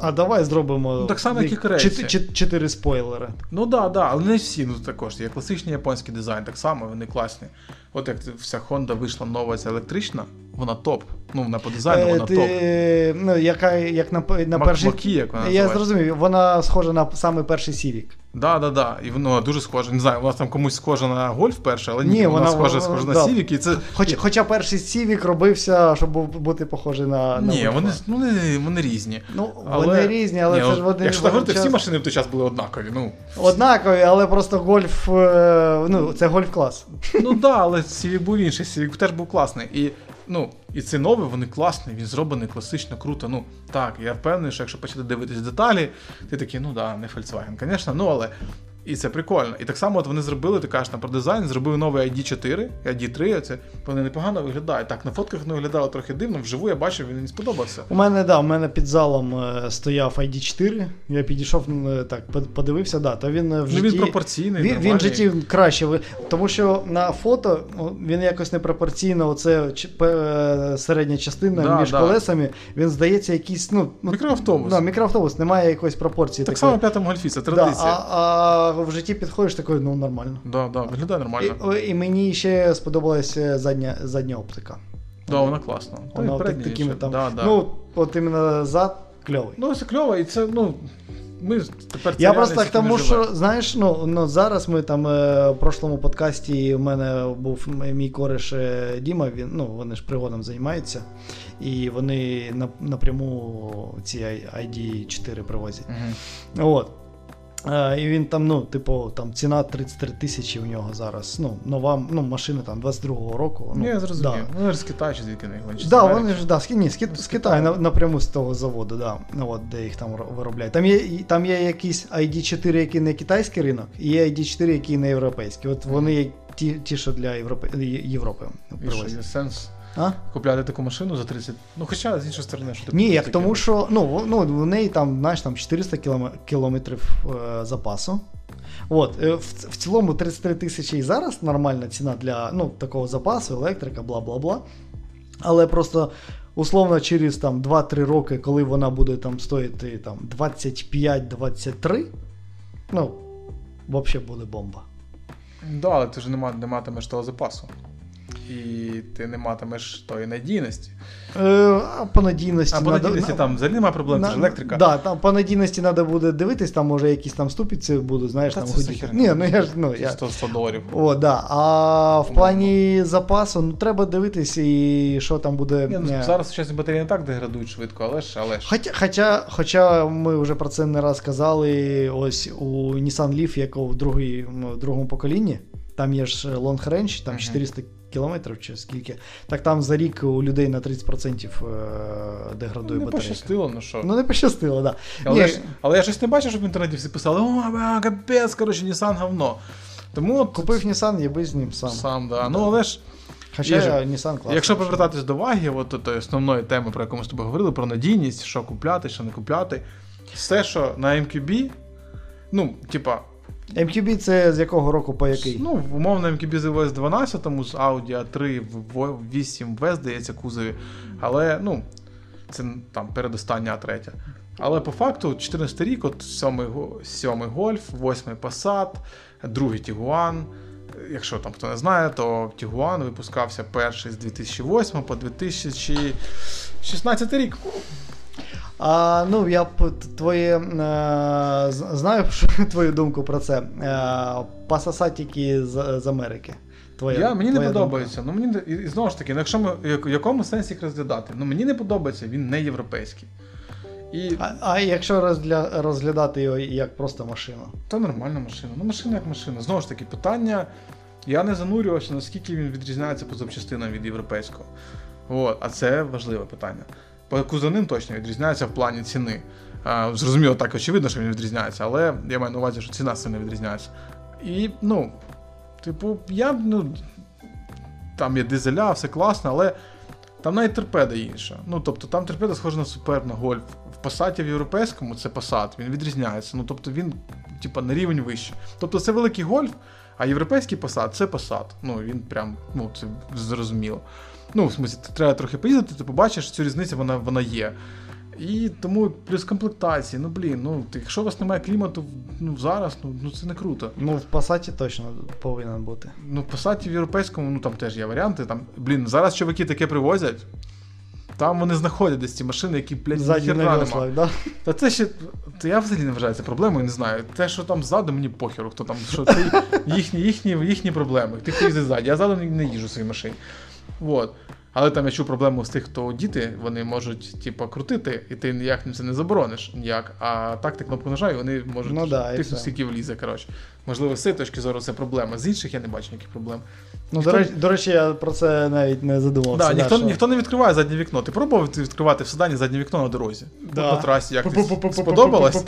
А давай зробимо. Ну, так само, як і корейці. Чотири спойлери. Ну да, да, але не всі ну також. Є класичний японський дизайн, так само, вони класні. От як вся Honda вийшла нова, ця електрична, вона топ. Ну, вона по дизайну, Е, вона топ. ну, яка, як на, на Мак- перший. Макі, як вона Я зрозумів, вона схожа на самий перший Civic. Да, да, да. І воно дуже схоже. Не знаю, у нас там комусь схоже на гольф перше, але ні, Ні, вона, схожа, вона- схожа на да. Civic, і це. Хоч, хоча перший Civic робився, щоб бути похожий на. на Ні, вони, ну, вони, вони різні. Ну, Але- вони різні, але Ні, це ж вони. Якщо так говорити, час- всі машини в той час були однакові. Ну, Однакові, але просто гольф. е, Ну, це гольф клас. Ну да, але Civic був інший, Civic теж був класний. І, ну, і цей новий, вони класний, він зроблений класично, круто. Ну, так, я впевнений, що якщо почати дивитись деталі, ти такий, ну да, не Volkswagen, звісно, ну але. І це прикольно. І так само от вони зробили, ти кажеш там про дизайн, зробили новий ID4, ID3, це вони непогано виглядають. Так, на фотках вони виглядали трохи дивно, вживу я бачив, він мені сподобався. У мене, да, у мене під залом е, стояв ID4. Я підійшов е, так, подивився, да, то він е, в Ну він пропорційний. Він, він в житті краще, тому що на фото він якось непропорційно, оце середня частина Да, між да. колесами, він здається якийсь, ну, ну Мікроавтобус. Да, мікроавтобус, немає якоїсь пропорції. Так такої. само в п'ятому гольфі, це да, традиція. а, а в житті підходиш такий, ну нормально. Да, да, виглядає нормально. І, і мені ще сподобалася задня, задня оптика. Да, вона класна. Вона так, такими там. да, да. Ну, от іменно зад кльовий. Ну, це кльово, і це, ну. Ми тепер це Я просто так тому, що знаєш, ну, ну зараз ми там е, в прошлому подкасті у мене був мій кореш е, Діма, він ну вони ж пригодом займаються, і вони на, напряму ці ID4 привозять. Мгм. От. Е, І він там, ну, типу, там ціна 33 тисячі у нього зараз. Ну, нова ну, машина там 22-го року. Ну, я зрозумів. Да. Ну, вони ж з Китаю чи звідки не вони? Да, вони ж да, з, ні, з, Кит- з Китаю на- напряму з того заводу, да, ну, от, де їх там ро- виробляють. Там є, там є якийсь ID4, який не китайський ринок, і є ID4, який не європейський. От вони є ті, ті що для Європи, Європи І що, є сенс А? купляти таку машину за 30. Ну, хоча з іншої сторони, що ти Ні, як тому, що ну, ну, в неї там, знаєш, там 400 кіломе- кілометрів е, запасу. От, е, в, в цілому 33 тисячі і зараз нормальна ціна для ну, такого запасу, електрика, бла бла бла. Але просто условно через там 2-3 роки, коли вона буде там стоїти там 25-23, ну, взагалі буде бомба. Да, але ти ж не матимеш того запасу. І ти не матимеш тої надійності. Е, а по надійності. А по надійності на- там взагалі немає проблем, це ж електрика. Да, там по надійності треба буде дивитись, там може якісь там ступиці будуть, знаєш, Та там ходити. Ні, ну я ж ну я. 100, 100 доларів. О, да. А в плані запасу, ну треба дивитись, і що там буде. Ні, ну, е, зараз сучасні батареї не так деградують швидко, але ж, але ж. Хоча, хоча, хоча ми вже про це не раз казали, ось у Nissan Leaf, якого в, другій, ну, в другому поколінні, там є ж long range, там Мгм. 400 кілометрів чи скільки. Так там за рік у людей на 30% е, деградує не батарейка. пощастило, ну що. Ну не пощастило, так. Да. але, але я щось не бачив, щоб в інтернеті всі писали, о, капець, коротше, Nissan говно. Тому от Купив Nissan, їби з ним сам. сам, да. Ну, але ж, Хоча Є Nissan класний. якщо повертатись до ваги, от тої основної теми, про яку ми з тобою говорили, про надійність, що купляти, що не купляти. Все, що на MQB, ну, типа, MQB це з якого року по який? Ну, умовно MQB з'явилось 12 тому з Audi A3 в 8 В, здається, кузові. Але, ну, це там передостання А3. Але по факту 14 рік, от 7 сьомий Golf, 8 Passat, другий Tiguan. Якщо там хто не знає, то Tiguan випускався перший з 2008 по 2016 рік. А, ну, я твоє, е, знаю твою думку про це. Е, Пасасатіки з, з Америки. Твоя, Я, мені не твоя подобається. Ну, мені, не- і, і знову ж таки, ну, якщо ми як- в якому сенсі їх розглядати? Ну, мені не подобається, він не європейський. І. А, а якщо розгля, розглядати його як просто машину? Та нормальна машина. Ну, машина як машина. Знову ж таки, питання. Я не занурювався, наскільки він відрізняється по запчастинам від європейського. От, а це важливе питання. По кузовним точно відрізняється в плані ціни. Зрозуміло, так очевидно, що він відрізняється, але я маю на увазі, що ціна сильно відрізняється. І, ну, типу, я, ну, там є дизеля, все класно, але там навіть торпеда інша. Ну, тобто там торпеда схожа на Superb, на Golf. В Passat в європейському це Passat, він відрізняється. Ну, тобто він, типа, на рівень вище. Тобто це великий гольф, а європейський Passat це Passat. Ну, він прям, ну, це зрозуміло. Ну, в смысле, треба трохи поїздити, ти побачиш, цю різницю вона, вона є. І тому плюс комплектації, ну блін, ну якщо у вас немає клімату ну, зараз, ну, ну це не круто. Ну, в Пасаті точно повинен бути. Ну, в Passat в європейському, ну там теж є варіанти. Там, блін, зараз чуваки таке привозять. Там вони знаходять десь ці машини, які, блядь, ніхера на нема. да? Та це ще. То я взагалі не вважаю це проблемою, не знаю. Те, що там ззаду, мені похеру, хто там, що це їхні, їхні, їхні проблеми. Ти хто їздить ззаді, я ззаду не, не їжджу в своїй машині. Вот. Але там я чув проблему з тих, хто діти, вони можуть, типу, крутити, і ти ніяк їм це не заборониш ніяк. А так ти кнопку нажав, вони можуть Ну да, все. скільки влізе. Коротше. Можливо, з цієї точки зору це проблема. З інших я не бачу ніяких проблем. Ну, Ніхто- до, речі, до речі, я про це навіть не задумався. Да, ніхто, що- ніхто не відкриває заднє вікно. Ти пробував відкривати в седані заднє вікно на дорозі? Да. На трасі, як сподобалось?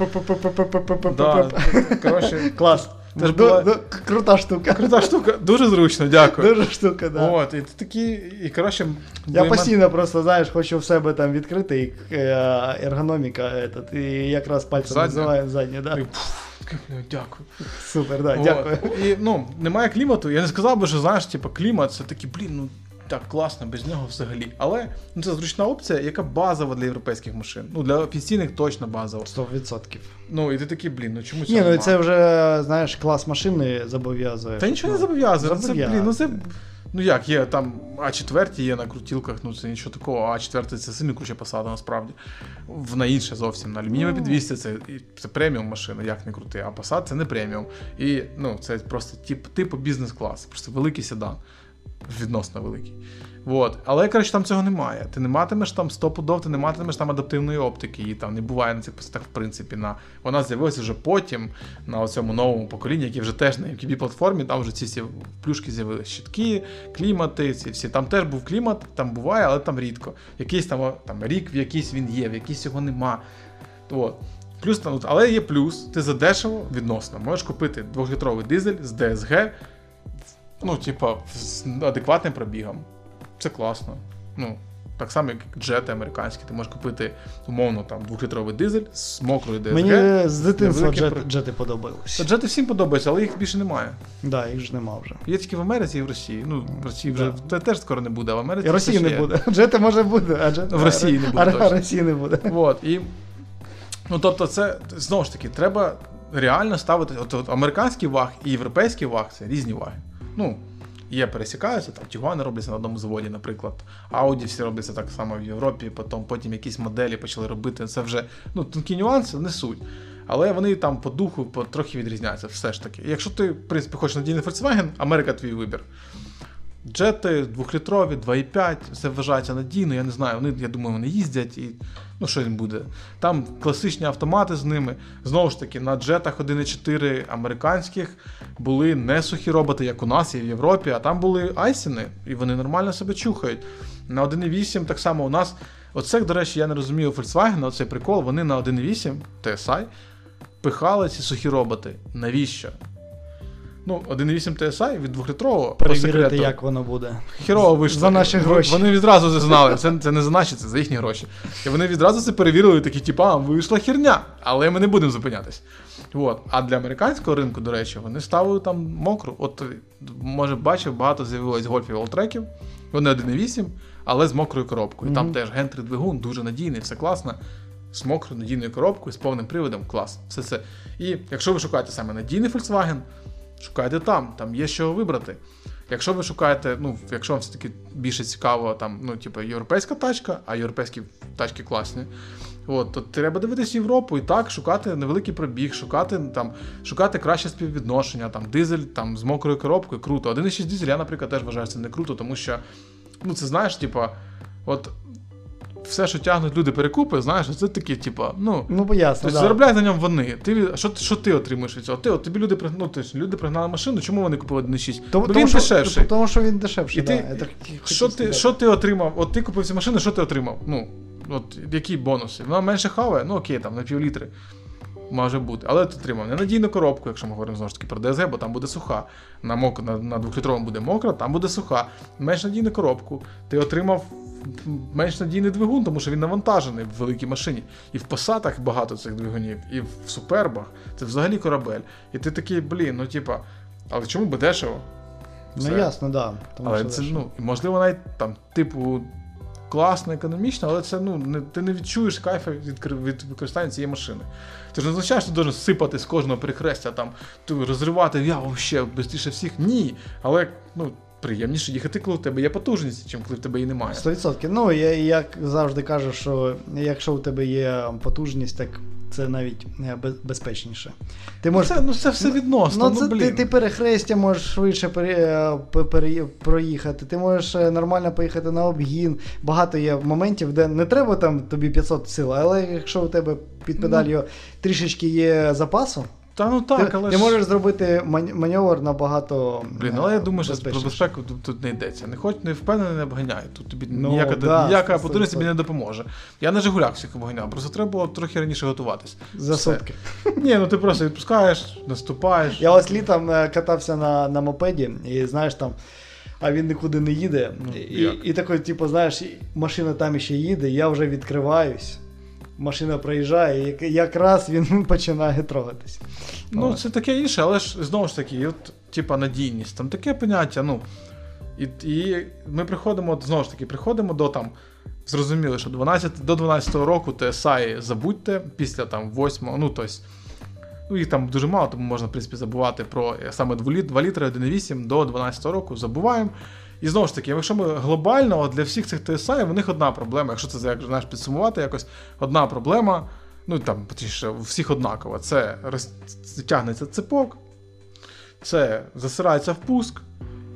Клас. Це ж була- ду- Крута штука. крута штука, дуже зручно, дякую. Дуже штука, да. От, і ти такі, і коротше, Я постійно просто, знаєш, хочу в себе там відкрити і е, ергономіка, этот, і якраз пальцем називаю заднє, да. І, Дякую. Супер, да, От. дякую. І ну, немає клімату. Я не сказав би, що знаєш, типу, клімат це такий, блін, ну так класно, без нього взагалі. Але ну, це зручна опція, яка базова для європейських машин. Ну, для офіційних точно базова. 100%. Ну, і ти такий, блін, ну чому Ні, ну нема? це вже, знаєш, клас машини зобов'язує. Та нічого не зобов'язує. Ну, Це, блін, ну це. Ну як, є там А4 є на крутілках, ну це нічого такого, а А4 це сильно круче посада, насправді. В на інше зовсім. На алюмінієве Ну. підвісці це, це преміум машина, як не крути, а Passat це не преміум. І ну, це просто тип, типу бізнес-клас, просто великий седан. Відносно великий. От. Але коротше, там цього немає. Ти не матимеш там стопудов, ти не матимеш там адаптивної оптики, її там не буває на цих посадах, в принципі. На... Вона з'явилася вже потім на цьому новому поколінні, яке вже теж на MKB платформі, там вже ці всі плюшки з'явилися. Щитки, клімати, ці всі. Там теж був клімат, там буває, але там рідко. Якийсь там, там рік, в якийсь він є, в якийсь його нема. От. Плюс там, але є плюс, ти задешево відносно можеш купити 2-літровий дизель з DSG, ну, типа, з адекватним пробігом. Це класно. Ну, так само, як джети американські, ти можеш купити умовно там 2-літровий дизель з мокрою DSG. Мені з дитинства джет, про- джети подобались. Та джети всім подобаються, але їх більше немає. Да, їх ж нема вже. Є тільки в Америці і в Росії. Ну, в Росії вже Да. те- теж скоро не буде, а в Америці. І Росії не є. буде. Джети може буде, а джети В Росії не буде А, точно. Росії не буде. От, і, ну, тобто, це знову ж таки, треба реально ставити. От, от американський ваг і європейський ваг це різні ваги. Ну, є пересікаються, там Тігуани робляться на одному заводі, наприклад. Audi всі робляться так само в Європі, потім, потім якісь моделі почали робити. Це вже ну, тонкі нюанси, не суть. Але вони там по духу по, трохи відрізняються, все ж таки. Якщо ти, в принципі, хочеш надійний Volkswagen, Америка твій вибір. Джети двохлітрові, 2,5, все вважається надійно, я не знаю, вони, я думаю, вони їздять і ну що їм буде. Там класичні автомати з ними. Знову ж таки, на джетах 1,4 американських були не сухі роботи, як у нас і в Європі, а там були айсіни, і вони нормально себе чухають. На 1,8 так само у нас. Оце, до речі, я не розумію Volkswagen, оцей прикол, вони на 1,8 TSI пихали ці сухі роботи. Навіщо? Ну, 1,8 TSI від 2-літрового по Перевірити, як воно буде. Хірово вийшло. За наші гроші. Вони відразу це знали. Це, це не за наші, це за їхні гроші. І вони відразу це перевірили, такі, типа, а, вийшла херня, але ми не будемо зупинятись. От. А для американського ринку, до речі, вони ставили там мокру. От, може, бачив, багато з'явилось гольфів олтреків. Вони 1,8, але з мокрою коробкою. І Там теж 3 двигун, дуже надійний, все класно. З мокрою надійною коробкою, з повним приводом, клас. Все це. І якщо ви шукаєте саме надійний Volkswagen, шукайте там, там є що вибрати. Якщо ви шукаєте, ну, якщо вам все-таки більше цікаво, там, ну, типу, європейська тачка, а європейські тачки класні, от, то треба дивитись Європу і так, шукати невеликий пробіг, шукати там, шукати краще співвідношення, там, дизель там, з мокрою коробкою, круто. 1,6 дизель, я, наприклад, теж вважаю, це не круто, тому що, ну, це знаєш, типа, от все, що тягнуть люди перекупи, знаєш, це такі, типа, ну. Ну, бо ясно, Тобто да. заробляють на ньому вони. Ти, що, що ти отримуєш від цього? Ти, от, тобі люди, ну, тобто, люди пригнали машину, чому вони купили 1,6? Тому, Бо тому, він що, дешевший. Тому що він дешевший, І да. ти, Я так що, ти, сказати. що ти отримав? От ти купив цю машину, що ти отримав? Ну, от які бонуси? Вона менше хаває, ну окей, там на півлітри. Може бути. Але ти отримав ненадійну коробку, якщо ми говоримо знову ж таки про ДСГ, бо там буде суха. На, мок... на, на двохлітровому буде мокра, там буде суха. Менш надійну коробку. Ти отримав менш надійний двигун, тому що він навантажений в великій машині. І в посадах багато цих двигунів, і в супербах. Це взагалі корабель. І ти такий, блін, ну типа, але чому би дешево? Ну ясно, да. Тому Але що це, дешево. ну, можливо, навіть там, типу, класно, економічно, але це ну, не, ти не відчуєш кайфу від, від використання цієї машини. Це ж не означає, що ти должен сипати з кожного перехрестя, там, розривати, я вообще швидше всіх. Ні. Але ну, приємніше їхати, коли в тебе є потужність, чим коли в тебе її немає. 100%. Ну, я як завжди кажу, що якщо у тебе є потужність, так це навіть е, безпечніше. Ти Ну, можеш. це, ну, це все відносно. Ну, Ну, це блін. ти, ти перехрестя можеш швидше пере, е, пе- пере- проїхати, ти можеш е, нормально поїхати на обгін. Багато є моментів, де не треба там тобі 500 сил, але якщо у тебе під педалью трішечки є запасу, Та ну так, ти, але ти ж... можеш зробити маневр набагато. Блін, е, але я думаю, що про безпеку тут, тут не йдеться. Не хоч не впевнений, не обганяй. Тут тобі Ну, ніяка, да, ніяка потужність тобі не допоможе. Я на Жигулях всіх обганяв, просто треба було трохи раніше готуватись. За Все. сутки. Ні, ну ти просто відпускаєш, наступаєш. Я ось літом е, катався на, на мопеді, і знаєш там. А він нікуди не їде. Ну, і, як? і такий, типу, знаєш, машина там ще їде, я вже відкриваюсь. Машина проїжджає, і якраз він починає трогатись. Ну, От. це таке інше, але ж знову ж таки, от, типа надійність. Там таке поняття, ну. І, і ми приходимо, знову ж таки, приходимо до там. Зрозуміли, що 12, до 12 року TSI забудьте, після там 8, ну тобто, ну їх там дуже мало, тому можна, в принципі, забувати про е, саме 2 літри 1,8 до 12 року забуваємо. І знову ж таки, якщо ми глобально от для всіх цих TSI, в них одна проблема. Якщо це як знаєш, підсумувати, якось одна проблема, ну там точніше, у всіх однакова. Це роз- тягнеться цепок, це засирається впуск,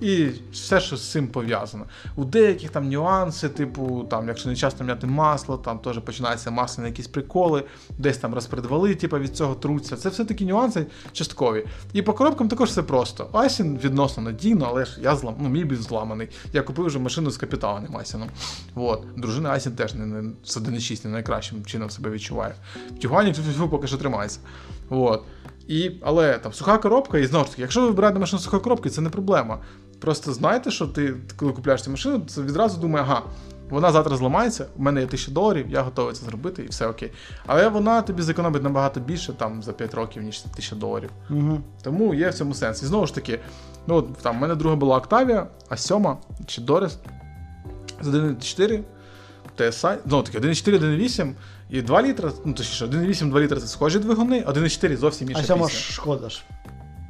І все, що з цим пов'язано. У деяких там нюанси, типу, там, якщо не часто міняти масло, там теж починаються масляні якісь приколи, десь там розпредвали, типу, від цього труться. Це все такі нюанси часткові. І по коробкам також все просто. Айсін відносно надійно, але ж я злам, ну, мій був зламаний. Я купив вже машину з капіталом Айсіном. Вот. Дружина Айсін теж не, не з 1.6 не найкращим чином себе відчуває. В Тюгані поки що тримається. Вот. І, Але там суха коробка, і знову ж таки, якщо ви вибираєте машину з сухої коробки, це не проблема. Просто знайте, що ти, коли купляєш цю машину, це відразу думає, ага, вона завтра зламається, у мене є 1000 доларів, я готовий це зробити, і все окей. Але вона тобі зекономить набагато більше там за 5 років, ніж 1000 доларів. Угу. Тому є в цьому сенс. І знову ж таки, ну от там в мене друга була Octavia, а сьома чи Дорис з 1.4 TSI, знову таки, 1.4, 1.8 і 2 літра, ну точніше, 1.8, 2 літра це схожі двигуни, 1.4 зовсім інша А сьома шкода ж.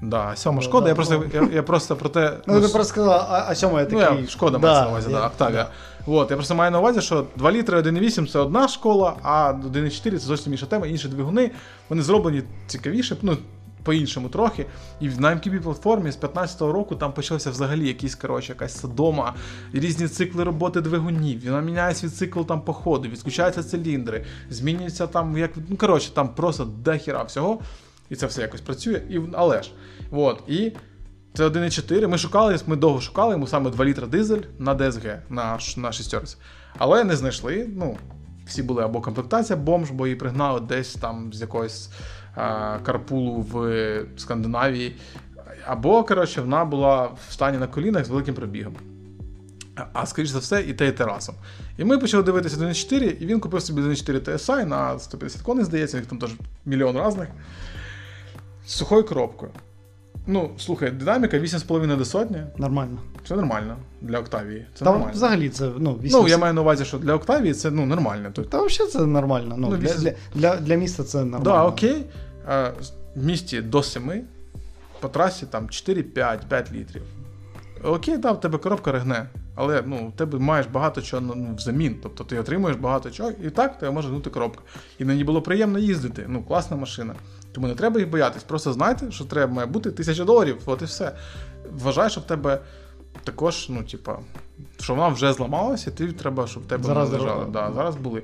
Да, сьома Ну, шкода. да, я просто ну. я, я просто про те. Ну, ти просто сказала, а, а сьома я ну, я, шкода да, мається на увазі, я- да, Октавія. От, я просто маю на увазі, що 2 літри 1,8 це одна школа, а 1,4 це зовсім інша тема, інші двигуни. Вони зроблені цікавіше, ну, по-іншому трохи. І на MQB платформі з 15-го року там почався взагалі якийсь, коротше, якась содома, різні цикли роботи двигунів. Вона міняє свій цикл там по ходу, відключаються циліндри, змінюється там, як, ну коротше, там просто дохіра всього. І це все якось працює. І, але ж. От, і це 1,4. Ми шукали, ми довго шукали йому саме 2 літра дизель на DSG, на, на шістерці. Але не знайшли. Ну, всі були або комплектація бомж, бо її пригнали десь там з якогось а, карпулу в Скандинавії. Або, коротше, вона була в стані на колінах з великим пробігом. А- скоріш за все, і те, і те разом. І ми почали дивитися 1.4, і він купив собі 1.4 TSI на 150 коней, здається, їх там теж мільйон різних. З сухою коробкою. Ну, слухай, динаміка 8,5 до сотні. Нормально. Це нормально для Октавії. Це Там нормально. взагалі це, ну, 8... Ну, я маю на увазі, що для Октавії це ну, нормально. Тобто, Та взагалі це нормально. Ну, Ну, для, вісім- для, для, для міста це нормально. да, окей. А, в місті до 7, по трасі там 4-5-5 літрів. Окей, да, в тебе коробка ригне, але ну, в тебе маєш багато чого ну, взамін. Тобто ти отримуєш багато чого, і так тебе може гнути коробка. І ній було приємно їздити. Ну, класна машина. Тому не треба їх боятись. Просто знайте, що треба має бути тисяча доларів, от і все. Вважай, що в тебе також, ну, типа, що вона вже зламалася, і ти треба, щоб в тебе Зараз вони лежали. Да, зараз були.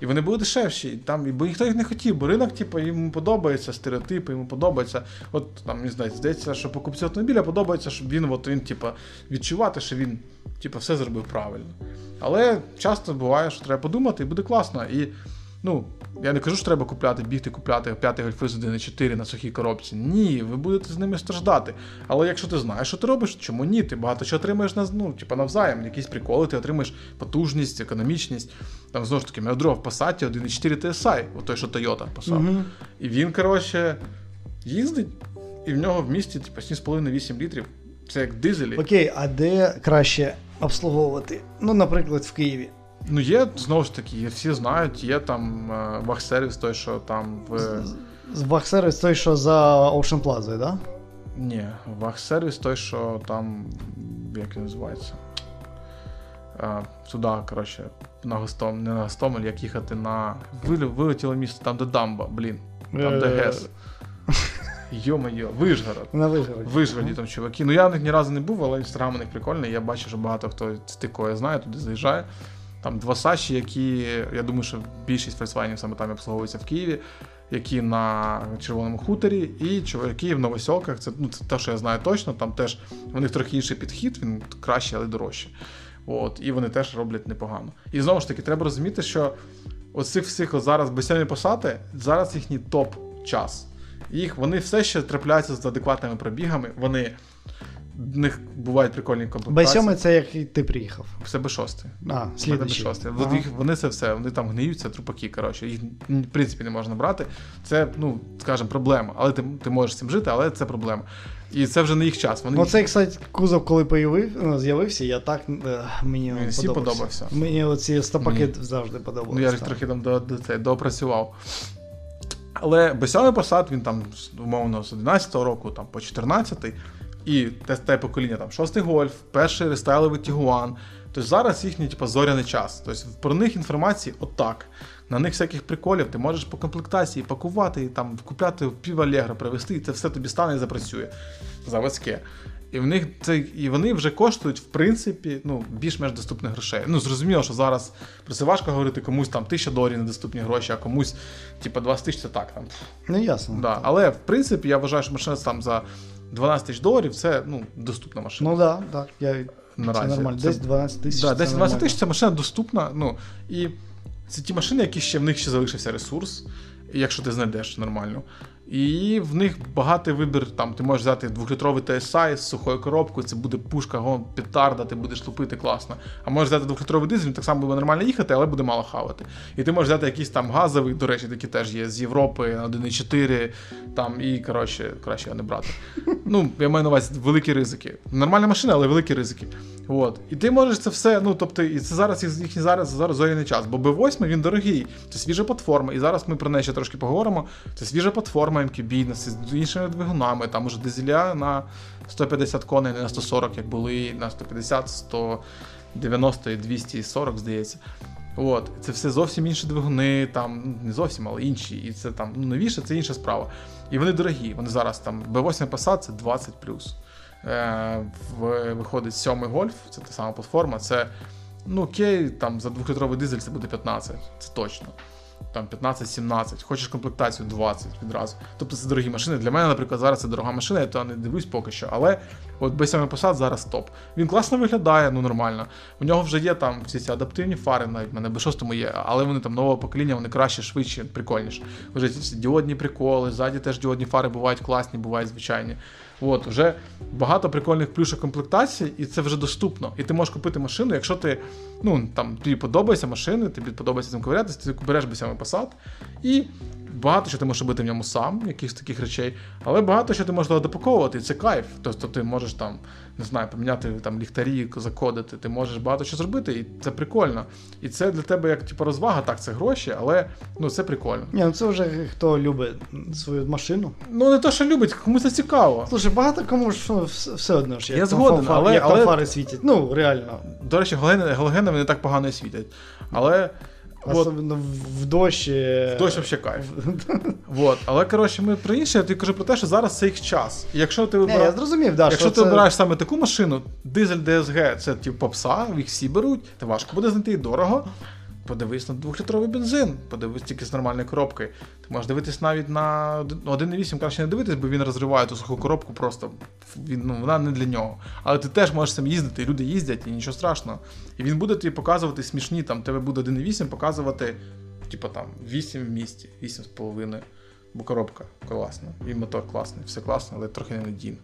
І вони були дешевші, і там, бо ніхто їх не хотів, бо ринок, типу, йому подобається, стереотипи, йому подобається. От там, не знаю, здається, що покупцю автомобіля подобається, щоб він, от він, типу, відчувати, що він типу, все зробив правильно. Але часто буває, що треба подумати, і буде класно. І ну, я не кажу, що треба купляти, бігти, купляти п'ятий гольфи з 1.4 на сухій коробці. Ні, ви будете з ними страждати. Але якщо ти знаєш, що ти робиш, чому ні? Ти багато чого отримаєш на, ну, типу, навзаєм, якісь приколи, ти отримаєш потужність, економічність. Там знову ж таки, мене друга в Passat 1.4 TSI, от той, що Toyota Passat. Мгм. І він, коротше, їздить, і в нього в місті типу, 7,5-8 літрів. Це як дизелі. Окей, а де краще обслуговувати? Ну, наприклад, в Києві. Ну, є, знову ж таки, всі знають, є там е, вахсервіс, той, що там в. З Бахсервіс той, що за Ocean Plaza, да? Ні, вахсервіс той, що там. Як він називається? А, туди, коротше, на Гостом, не на Гостомель, як їхати на. Вилетіло місто, там, де Дамба, блін. Там, де Е, ГЕС. Йо-моє, Вишгород. На Вишгороді. В Вишгороді там чуваки. Ну я в них ні разу не був, але інстаграм у них прикольний. Я бачу, що багато хто з тих, кого я знаю, туди заїжджає. Там два Саші, які, я думаю, що більшість Volkswagen саме там обслуговуються в Києві, які на Червоному хуторі, і чуваки в Новосілках. Це, ну, це те, що я знаю точно. Там теж у них трохи інший підхід, він кращий, але дорожчий. От, і вони теж роблять непогано. І знову ж таки, треба розуміти, що оцих всіх зараз безсямі посади, зараз їхній топ-час. Їх вони все ще трапляються з адекватними пробігами. Вони в них бувають прикольні комплектації. Б7 це як ти приїхав. Це Б6. А, Це. Б6. Ага. Вони це все, вони там гниються, трупаки, коротше. Їх в принципі не можна брати. Це, ну, скажімо, проблема. Але ти, ти можеш з цим жити, але це проблема. І це вже не їх час. Вони Ну, цей, кстати, кузов, коли появив, ну, з'явився, я так е, мені Він всім подобався. Мені оці стопаки Мені- завжди подобалися. Ну, я їх трохи там до, до, це, доопрацював. Але Бесьовий посад, він там, умовно, з 11-го року там, по 14-й, і те, те покоління, там, шостий гольф, перший рестайловий Тігуан. Тобто зараз їхній типу, зоряний час. Тобто про них інформації отак. На них всяких приколів, ти можеш по комплектації пакувати, і там, купляти пів Алегро, привезти, і це все тобі стане і запрацює. Заводське. І в них це і вони вже коштують, в принципі, ну, більш-менш доступних грошей. Ну, зрозуміло, що зараз про це важко говорити, комусь там тисяча доларів недоступні гроші, а комусь, типа, 20 тисяч це так там. Ну, ясно. Да. Але в принципі, я вважаю, що машина там за 12 тисяч доларів це ну, доступна машина. Ну так, да, так. Я... наразі. Це нормально. Це- 10-12 тисяч. Да, десь 10-12 нормально. тисяч це машина доступна. Ну, і це ті машини, які ще в них ще залишився ресурс, якщо ти знайдеш нормально. І в них багатий вибір. Там ти можеш взяти двохлітровий TSI з сухою коробкою, це буде пушка, гон, петарда, ти будеш лупити класно. А можеш взяти двохлітровий дизель, він так само буде нормально їхати, але буде мало хавати. І ти можеш взяти якийсь там газовий, до речі, такі теж є з Європи 1.4, там і коротше, краще його не брати. Ну, я маю на увазі великі ризики. Нормальна машина, але великі ризики. От. І ти можеш це все, ну тобто, і це зараз їхній зараз, зараз зоряний час. Бо B8 він дорогий, це свіжа платформа. І зараз ми про неї ще трошки поговоримо. Це свіжа платформа MQB з іншими двигунами, там уже дизеля на 150 коней, не на 140, як були, на 150, 190 і 240, здається. От, це все зовсім інші двигуни, там не зовсім, але інші. І це там ну, новіше, це інша справа. І вони дорогі. Вони зараз там B8 Passat це 20 Е, виходить сьомий гольф, це та сама платформа. Це ну окей, там за 2-літровий дизель це буде 15, це точно. Там 15-17, хочеш комплектацію 20 відразу. Тобто це дорогі машини. Для мене, наприклад, зараз це дорога машина, я то не дивлюсь поки що. Але от B7 Passat зараз топ. Він класно виглядає, ну нормально. У нього вже є там всі ці адаптивні фари, навіть в мене B6 є, але вони там нового покоління, вони краще, швидше, прикольніше. Вже ці діодні приколи, ззаді теж діодні фари бувають класні, бувають звичайні. От, вже багато прикольних плюшок комплектацій, і це вже доступно. І ти можеш купити машину, якщо ти, ну там тобі подобається машини, тобі подобається цим ковирятися, ти береш B7 Passat, і багато що ти можеш робити в ньому сам, якихось таких речей, але багато що ти можеш допаковувати, і це кайф. Тобто ти можеш там, не знаю, поміняти там ліхтарі, закодити, ти можеш багато що зробити, і це прикольно. І це для тебе як типу, розвага, так, це гроші, але ну це прикольно. Ні, ну це вже хто любить свою машину. Ну не то, що любить, комусь це цікаво. Слушай, багато кому ж ну, все, одно ж. як Я там згоден, фар- але- як але- там фари світять. Ну, реально. До речі, галогени вони так погано і світять. Але. От, Особливо в, в дощ. вообще кайф. Вот. Але коротше, ми про інше, я тобі кажу про те, що зараз це їх час. І якщо ти вибираєш, я зрозумів, да, Якщо що ти це... обираєш саме таку машину, дизель DSG це типу попса, їх всі беруть, ти важко буде знайти і дорого. Подивись на двохлітровий бензин, подивись тільки з нормальною коробкою. Ти можеш дивитись навіть на 1.8 краще не дивитись, бо він розриває ту суху коробку просто. Він, ну, вона не для нього. Але ти теж можеш сам їздити, і люди їздять, і нічого страшного. І він буде тобі показувати смішні, там тебе буде 1.8 показувати, типу там 8 в місті, 8,5. Бо коробка класна, і мотор класний, все класно, але трохи ненадійно.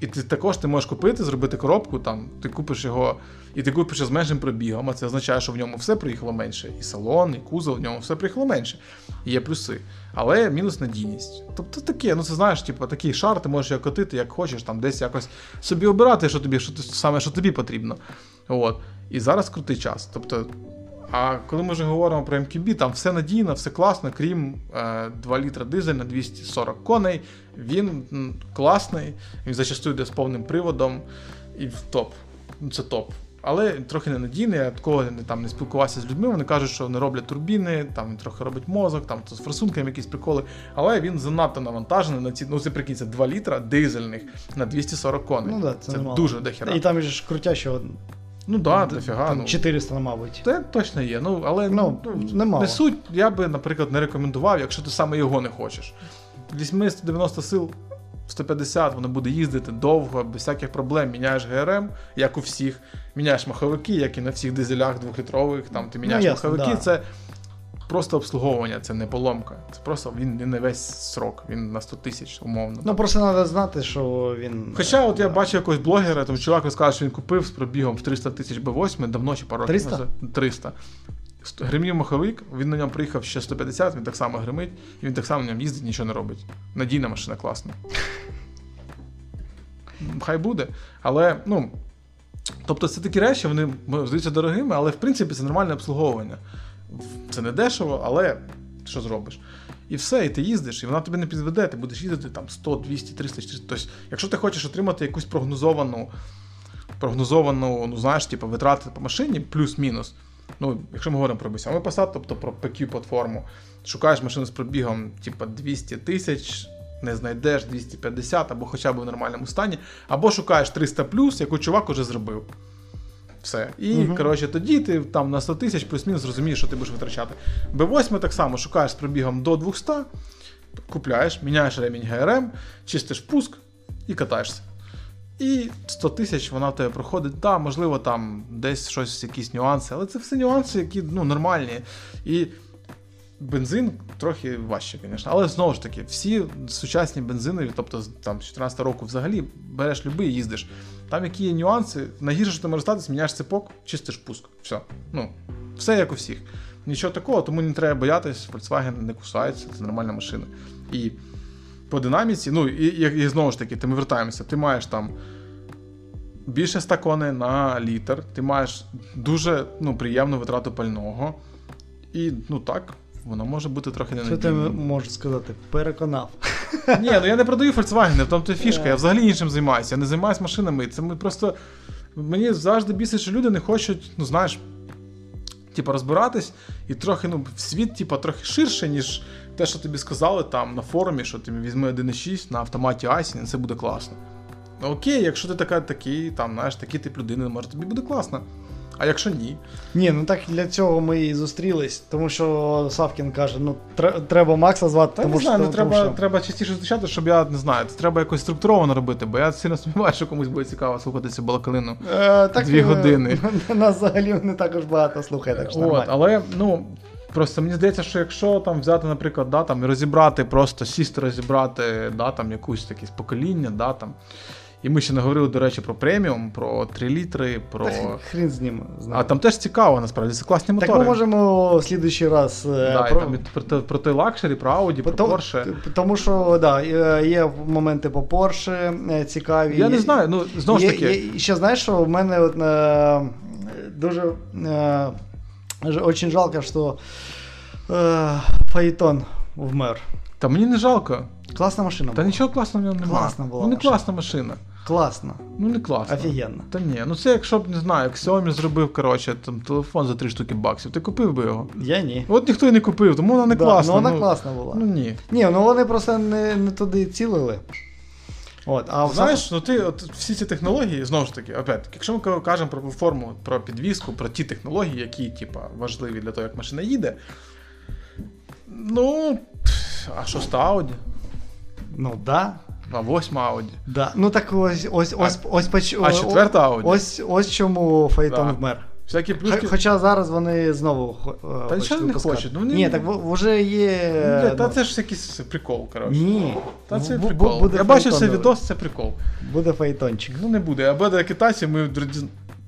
І ти також ти можеш купити, зробити коробку, там, ти купиш його, і ти купиш з меншим пробігом, а це означає, що в ньому все приїхало менше. І салон, і кузов, в ньому все приїхало менше. І є плюси. Але мінус надійність. Тобто таке, ну це знаєш, типу, такий шар, ти можеш його котити, як хочеш, там десь якось собі обирати, що тобі, що саме що тобі потрібно. От. І зараз крутий час. Тобто, а коли ми вже говоримо про MQB, там все надійно, все класно, крім е, 2 літра дизель на 240 коней. Він класний, він зачастую йде з повним приводом і в топ. Це топ. Але трохи ненадійний, я такого не, там, не спілкувався з людьми, вони кажуть, що не роблять турбіни, там він трохи робить мозок, там то з форсунками якісь приколи. Але він занадто навантажений на ці, ну це прикинь, це 2 літра дизельних на 240 коней. Ну да, це це дуже дохера. І там ж крутяще, Ну да, д- дофіга. там ну. 400, мабуть. Це точно є. Ну, але Ну, немало. не суть, я би, наприклад, не рекомендував, якщо ти саме його не хочеш. 80-90 сил, 150, воно буде їздити довго, без всяких проблем. Міняєш ГРМ, як у всіх. Міняєш маховики, як і на всіх дизелях двохлітрових. Там ти міняєш Ну, ясно, маховики. да. Це просто обслуговування, це не поломка. Це просто він не весь срок, він на 100 тисяч, умовно. Ну просто треба знати, що він. Хоча, от я Да. бачив якогось блогера, там чувак розказав, що він купив з пробігом в 300 тисяч Б8 давно чи пару років 300? 300. Ст- Гримів маховик, він на ньому приїхав ще 150, він так само гримить, і він так само на ньому їздить, нічого не робить. Надійна машина класна. Хай буде. Але, ну. Тобто це такі речі, вони здаються дорогими, але в принципі це нормальне обслуговування. Це не дешево, але що зробиш? І все, і ти їздиш, і вона тобі не підведе, ти будеш їздити там 100, 200, 300, 400. Тобто, якщо ти хочеш отримати якусь прогнозовану, прогнозовану, ну знаєш, типу, витрати по машині, плюс-мінус. Ну, якщо ми говоримо про B7 Passat, тобто про PQ платформу, шукаєш машину з пробігом, типу, 200 тисяч, не знайдеш 250 або хоча б в нормальному стані, або шукаєш 300 яку чувак уже зробив. Все. І, Мгм. коротше, тоді ти там на 100 тисяч плюс-мінус зрозумієш, що ти будеш витрачати. Б8 так само шукаєш з пробігом до 200, купляєш, міняєш ремінь ГРМ, чистиш впуск і катаєшся. І 100 тисяч вона в тебе проходить. Так, можливо, там десь щось, якісь нюанси, але це все нюанси, які ну, нормальні. І бензин трохи важче, звісно. Але знову ж таки, всі сучасні бензинові, тобто там з 14 року взагалі береш любий їздиш. Там які є нюанси, найгірше, що ти можеш статись, міняєш цепок, чистиш пуск. Все. Ну, все як у всіх. Нічого такого, тому не треба боятись, Volkswagen не кусається, це нормальна машина. І по динаміці, ну і, і, і знову ж таки, ти ми вертаємося, ти маєш там більше 100 коней на літр, ти маєш дуже ну, приємну витрату пального. І ну так, воно може бути трохи Що ти можеш сказати? Переконав. Ні, ну я не продаю Volkswagen, тому то фішка. Я взагалі іншим займаюся. Я не займаюся машинами. Це ми просто. Мені завжди бісить, що люди не хочуть, ну знаєш, типу, розбиратись і трохи, ну, світ, типу, трохи ширше, ніж те, що тобі сказали там на форумі, що ти візьми 1.6 на автоматі Айсін, це буде класно. Ну окей, якщо ти така, такий, там, знаєш, такий тип людини, може тобі буде класно. А якщо ні, Ні, ну так для цього ми і зустрілись, тому що Савкін каже: ну треба Макса звати, Та тому не що знаю, ну тому треба, що- треба частіше зустрічати, щоб я не знаю, це треба якось структуровано робити, бо я сильно сумніваюся, що комусь буде цікаво слухати цю балакалину. Е, так, Дві е, години. Нас взагалі не також багато слухає, так що От, нормально. але ну. Просто мені здається, що якщо там взяти, наприклад, да, там, і розібрати, просто сісти, розібрати да, там, якусь якесь покоління, да, там. І ми ще не говорили, до речі, про преміум, про 3 літри, про. Та Хрін з ним. А там теж цікаво, насправді, це класні Так ми можемо в слідуючий раз е, да, і про- там, і про, те- про той luxury, про Audi, про Тому- Porsche. Тому що да, є є моменти по Porsche е, цікаві. Я не знаю, ну знову ж таки. є- ще знаєш, що в мене от, е, дуже е, очень жалко, що е, Фаїтон вмер. Та мені не жалко. Класна машина. Та була. нічого класного в ньому немає. Класна була Ну не машина. класна машина. Класна. Ну не класна. Офігенно. Та ні, ну це якщо б не знаю, як Xiaomi зробив, коротше, там телефон за 3 штуки баксів, ти купив би його. Я ні. От ніхто і не купив, тому вона не Да, класна. Ну вона класна була. Ну ні. Ні, ну вони просто не, не туди цілили. От, а Знаєш, ну ти от всі ці технології, знову ж таки, опять, якщо ми кажемо про форму, про підвізку, про ті технології, які, типа, важливі для того, як машина їде. Ну, а з Audi? Ну да. А восьма Audi. Да. Ну так ось ось ось ось поч... А Audi? Ось ось чому Фаїтон Да. вмер. Всякі плюшки. Хоча зараз вони знову е, Та нічого не випускати. хочуть, ну вони- Ні, так вже є. Ні, та ну, це ж якийсь прикол, коротше. Ні. Та це прикол. буде Я бачив це відос, це прикол. Буде файтончик. Ну не буде. А буде китайці, ми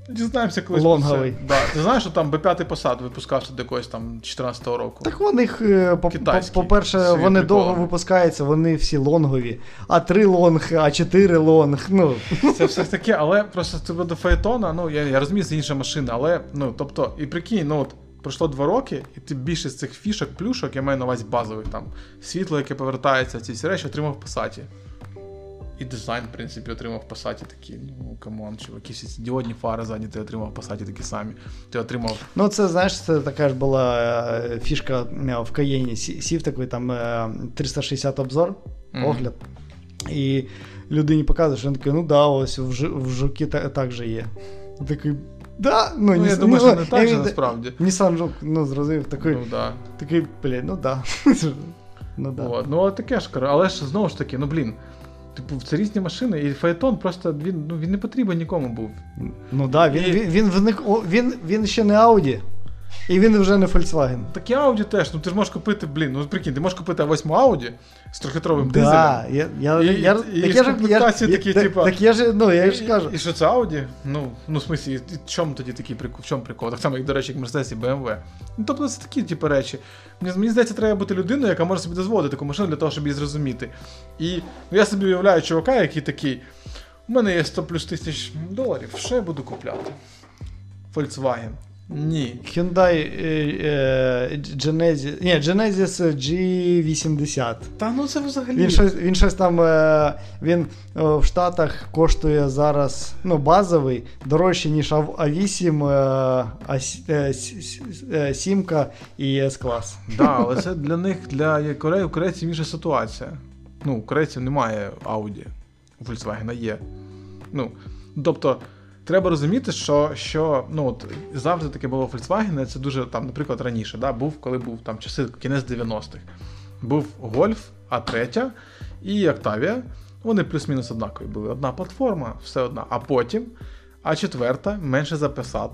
дізнаємося колись. Лонговий. Да. Ти знаєш, що там Б5 посад випускався до якогось там 14-го року. Так вони їх, е, по- по- по-перше, вони прикол. довго випускаються, вони всі лонгові. А 3 long, а 4 long. Ну, Це все таке, але просто це до Фаетона, ну я, я розумію, це інша машина, але ну тобто, і прикинь, ну от пройшло два роки, і ти більше з цих фішок, плюшок, я маю на увазі базових там. Світло, яке повертається, ці всі речі отримав в Пасаті. І дизайн, в принципі, отримав Пасаті такі. Ну, come on, чуваки, всі діодні фари задні ти отримав в такі самі. Ти отримав. ну це знаєш, це така ж була е, фішка е, в Каєні. Сів такий там е, 360 обзор, Мгм. огляд. І людині показуєш, що він такий, ну да, ось в, Жу- в жуки та, так же є. Такий, да, ну, Ну, я думаю, що не так же насправді. Nissan Juke, ну, зрозумів, такий, Ну, да. такий, блін, ну да. ну да. От, ну таке ж, але ж знову ж таки, ну блін. Типу, це різні машини, і Фаетон просто він, ну, він не потрібен нікому був. Ну да, він, І- він, він, він, він ще не Audi, і він вже не Volkswagen. Так і Audi теж, ну ти ж можеш купити, блін, ну прикинь, ти можеш купити 8 Audi з трьохлітровим Да, дизелем. я, я, І- я, і так я ж- комплектації такі, я, Так я ж, ну, я ж кажу. І, що це Audi? Ну, ну в смислі, і в чому тоді такий прикол? В чому прикол? Так само, як, до речі, як Mercedes і BMW. Ну, тобто це такі типу, речі. Мені, мені здається, треба бути людиною, яка може собі дозволити таку машину для того, щоб її зрозуміти. І ну, я собі уявляю чувака, який такий. У мене є 100 плюс тисяч доларів, що я буду купляти? Volkswagen. Ні. Hyundai е, е, Genesis, ні, Genesis G80. Та ну це взагалі. Він щось, він щось там, е, він в Штатах коштує зараз, ну, базовий, дорожче, ніж А- А8, е, А7 е, с- с- е, сімка і S-клас. Да, але це для них, для Кореї, у корейців інша ситуація. Ну, у корейців немає Audi, у Volkswagen є. Ну, тобто, треба розуміти, що що ну, от, завжди таке було Volkswagen, це дуже, там, наприклад, раніше, да, був, коли був там часи кінець 90-х. Був Golf, А3 і Octavia. Вони плюс-мінус однакові були. Одна платформа, все одна. А потім А4 менше за Passat.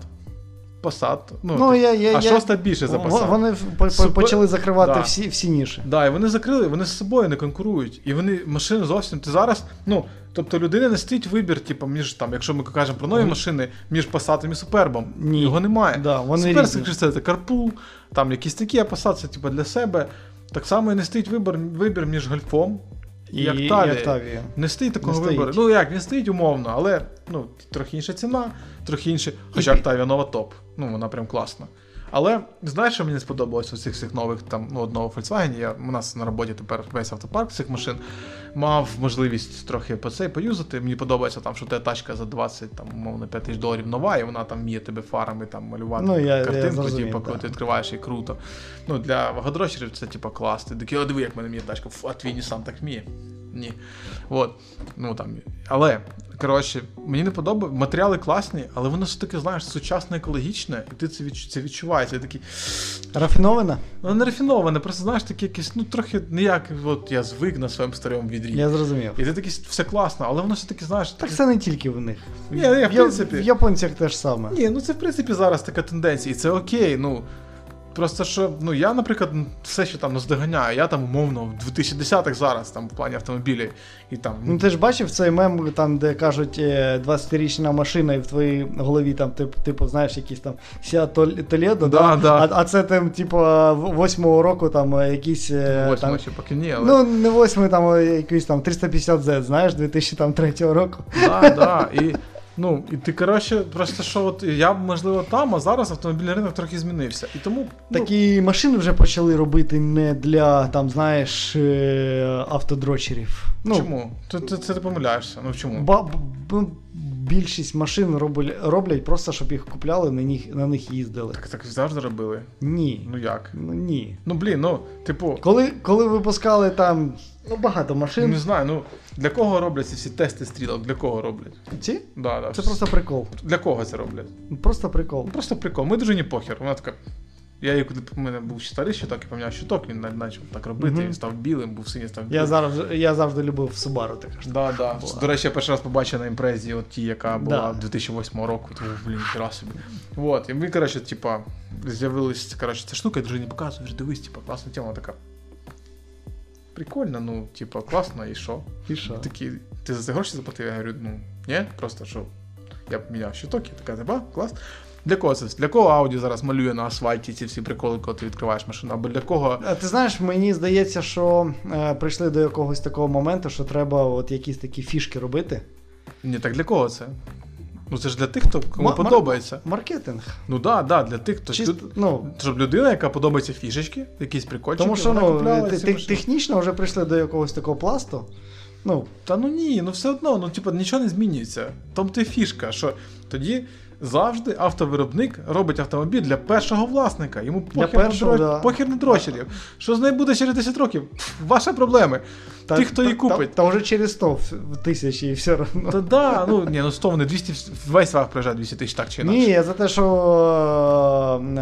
Passat, ну, Ну, я, я, а я... шоста більше за Passat. Вони Супер- почали закривати Да. всі, всі ніші. Да, і вони закрили, вони з собою не конкурують. І вони машини зовсім. Ти зараз, ну, тобто людина не стоїть вибір, типу, між там, якщо ми кажемо про нові Ні. машини, між Passat і Супербом. Ні. Його немає. Да, вони Супер, це, це Carpool, там якісь такі, а Passat це типу, для себе. Так само і не стоїть вибір, вибір між гольфом і, І, Octavia. і Octavia. Не стоїть такого Не стоїть. вибору. Ну як, він стоїть умовно, але ну, трохи інша ціна, трохи інше. Хоча Octavia нова топ. Ну, вона прям класна. Але знаєш, що мені сподобалось у цих всіх нових там ну, одного Volkswagen, я, у нас на роботі тепер весь автопарк цих машин мав можливість трохи по цей поюзати. Мені подобається там, що те тачка за 20, там, умовно, 5 тисяч доларів нова, і вона там вміє тебе фарами там малювати Ну, я- я картинку, зрозумів, типу, коли ти відкриваєш і круто. Ну, для вагодрочерів це типу клас. Ти такий, о, диви, як мене вміє тачка, а твій Nissan так вміє. Ні. От. Ну, там. Але, коротше, мені не подобається. Матеріали класні, але воно все таки, знаєш, сучасне, екологічне, і ти це, відч... це відчуваєш. Я такий, Рафінована? воно не рафіноване, просто знаєш, таке якесь, ну, трохи ніяк, от я звик на своєму старому відрі. Я зрозумів. І ти такий, все класно, але воно все таки, знаєш, Так таке- це не тільки в них. Ні, в Я- принципі. в японцях теж саме. Ні, ну це в принципі зараз така тенденція, і це окей. Ну просто що, ну я, наприклад, все ще там наздоганяю. Я там умовно в 2010-х зараз там в плані автомобілів і там. Ну ти ж бачив цей мем, там, де кажуть е, 20-річна машина, і в твоїй голові там, типу, типу знаєш, якийсь там Seat Tol- Toledo, Да, да. А, а це там, типу, восьмого року там е, якісь. е, Восьмого там, ще поки ні, але. Ну, не восьмий, там е, якийсь там 350Z, знаєш, 2003 року. Да, да. І, ну, і ти, коротше, просто що от я можливо там, а зараз автомобільний ринок трохи змінився. І тому. ну, Такі машини вже почали робити не для, там, знаєш, е, автодрочерів. Ну, чому? Ти, ти, це ти помиляєшся. Ну чому? Ба- б- б- більшість машин роблять, роблять просто, щоб їх купляли, на них, на них їздили. Так, так завжди робили. Ні. Ну як? Ну ні. Ну блін, ну, типу, Коли, коли випускали там ну, багато машин. не знаю, ну для кого роблять ці всі тести стрілок? Для кого роблять? ці? Да, да. Це просто прикол. Для кого це роблять? Просто прикол. Ну, Просто прикол. Ми дуже не похер. Вона така. Я її коли в мене був старий щиток, я поміняв щиток, він почав так робити, Мгм. він став білим, був синій, став Я білим. завжди, я завжди любив Subaru така ж. Да, да. була. До речі, я перший раз побачив на імпрезі, от ті, яка була Да. 2008 року, то блін, хера собі. Вот. І ми, коротше, типа, з'явилась, коротше, ця штука, я дружині показую, говорю, дивись, типа, класна тема така. Прикольно, ну, типа, класно, і що? І що? Такі, ти за це гроші заплатив? Я говорю, ну, ні, просто що. Я поміняв щиток, і така, типа, клас. Для кого це? Для кого Audi зараз малює на асфальті ці всі приколи, коли ти відкриваєш машину? Або для кого. А Ти знаєш, мені здається, що е, прийшли до якогось такого моменту, що треба от якісь такі фішки робити. Ні, так для кого це? Ну це ж для тих, хто кому мар- подобається. Маркетинг. Ну да, да, для тих, хто Чист- люд- ну, Щоб людина, яка подобається фішечки, якісь прикольчики, тому що вона ну, купляла те- ці те- машини. технічно вже прийшли до якогось такого пласту. Ну, Та ну ні, ну все одно, ну типу, нічого не змінюється. Там ти фішка, що тоді завжди автовиробник робить автомобіль для першого власника. Йому похер, першого, на, да. похер на дрочерів. Що з нею буде через 10 років? Ваші проблеми. та, Ті, хто її купить. Та, та вже через 100 тисяч і все одно. Та да, ну ні, ну 100 вони 200, весь ваг приїжджає 200 тисяч так чи інакше. Ні, за те, що е,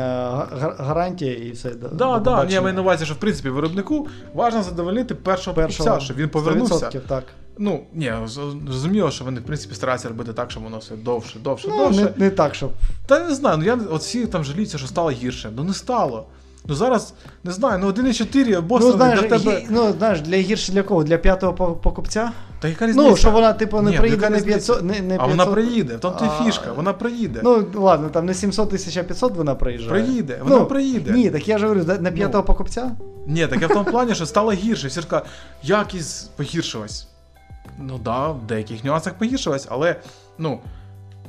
гарантія і все. до- Да, да, ні, я маю на увазі, що в принципі виробнику важливо задовольнити першого Першого покупця, щоб він повернувся. 100%, так. Ну, ні, зрозуміло, що вони в принципі стараються робити так, щоб воно все довше, довше, Ну, довше. не, не так, щоб. Та не знаю, ну я от всі там жаліються, що стало гірше. Ну не стало. Ну зараз не знаю, ну 1,4 або Ну знаєш, для тебе. гі- ну, знаєш, для гірше для кого? Для п'ятого покупця? Та яка різниця? Ну, що вона, типу, не Ні, приїде різниця? 500. Не, не 500. А вона приїде, в тому ти фішка, вона приїде. Ну, ладно, там не 700 тисяч, а 500 вона приїжджає. Приїде, вона ну, приїде. Ні, так я ж говорю, на п'ятого Ну. покупця? Ні, так я в тому плані, що стало гірше. Всі ж кажуть, якість погіршилась. Ну да, в деяких нюансах погіршилась, але ну.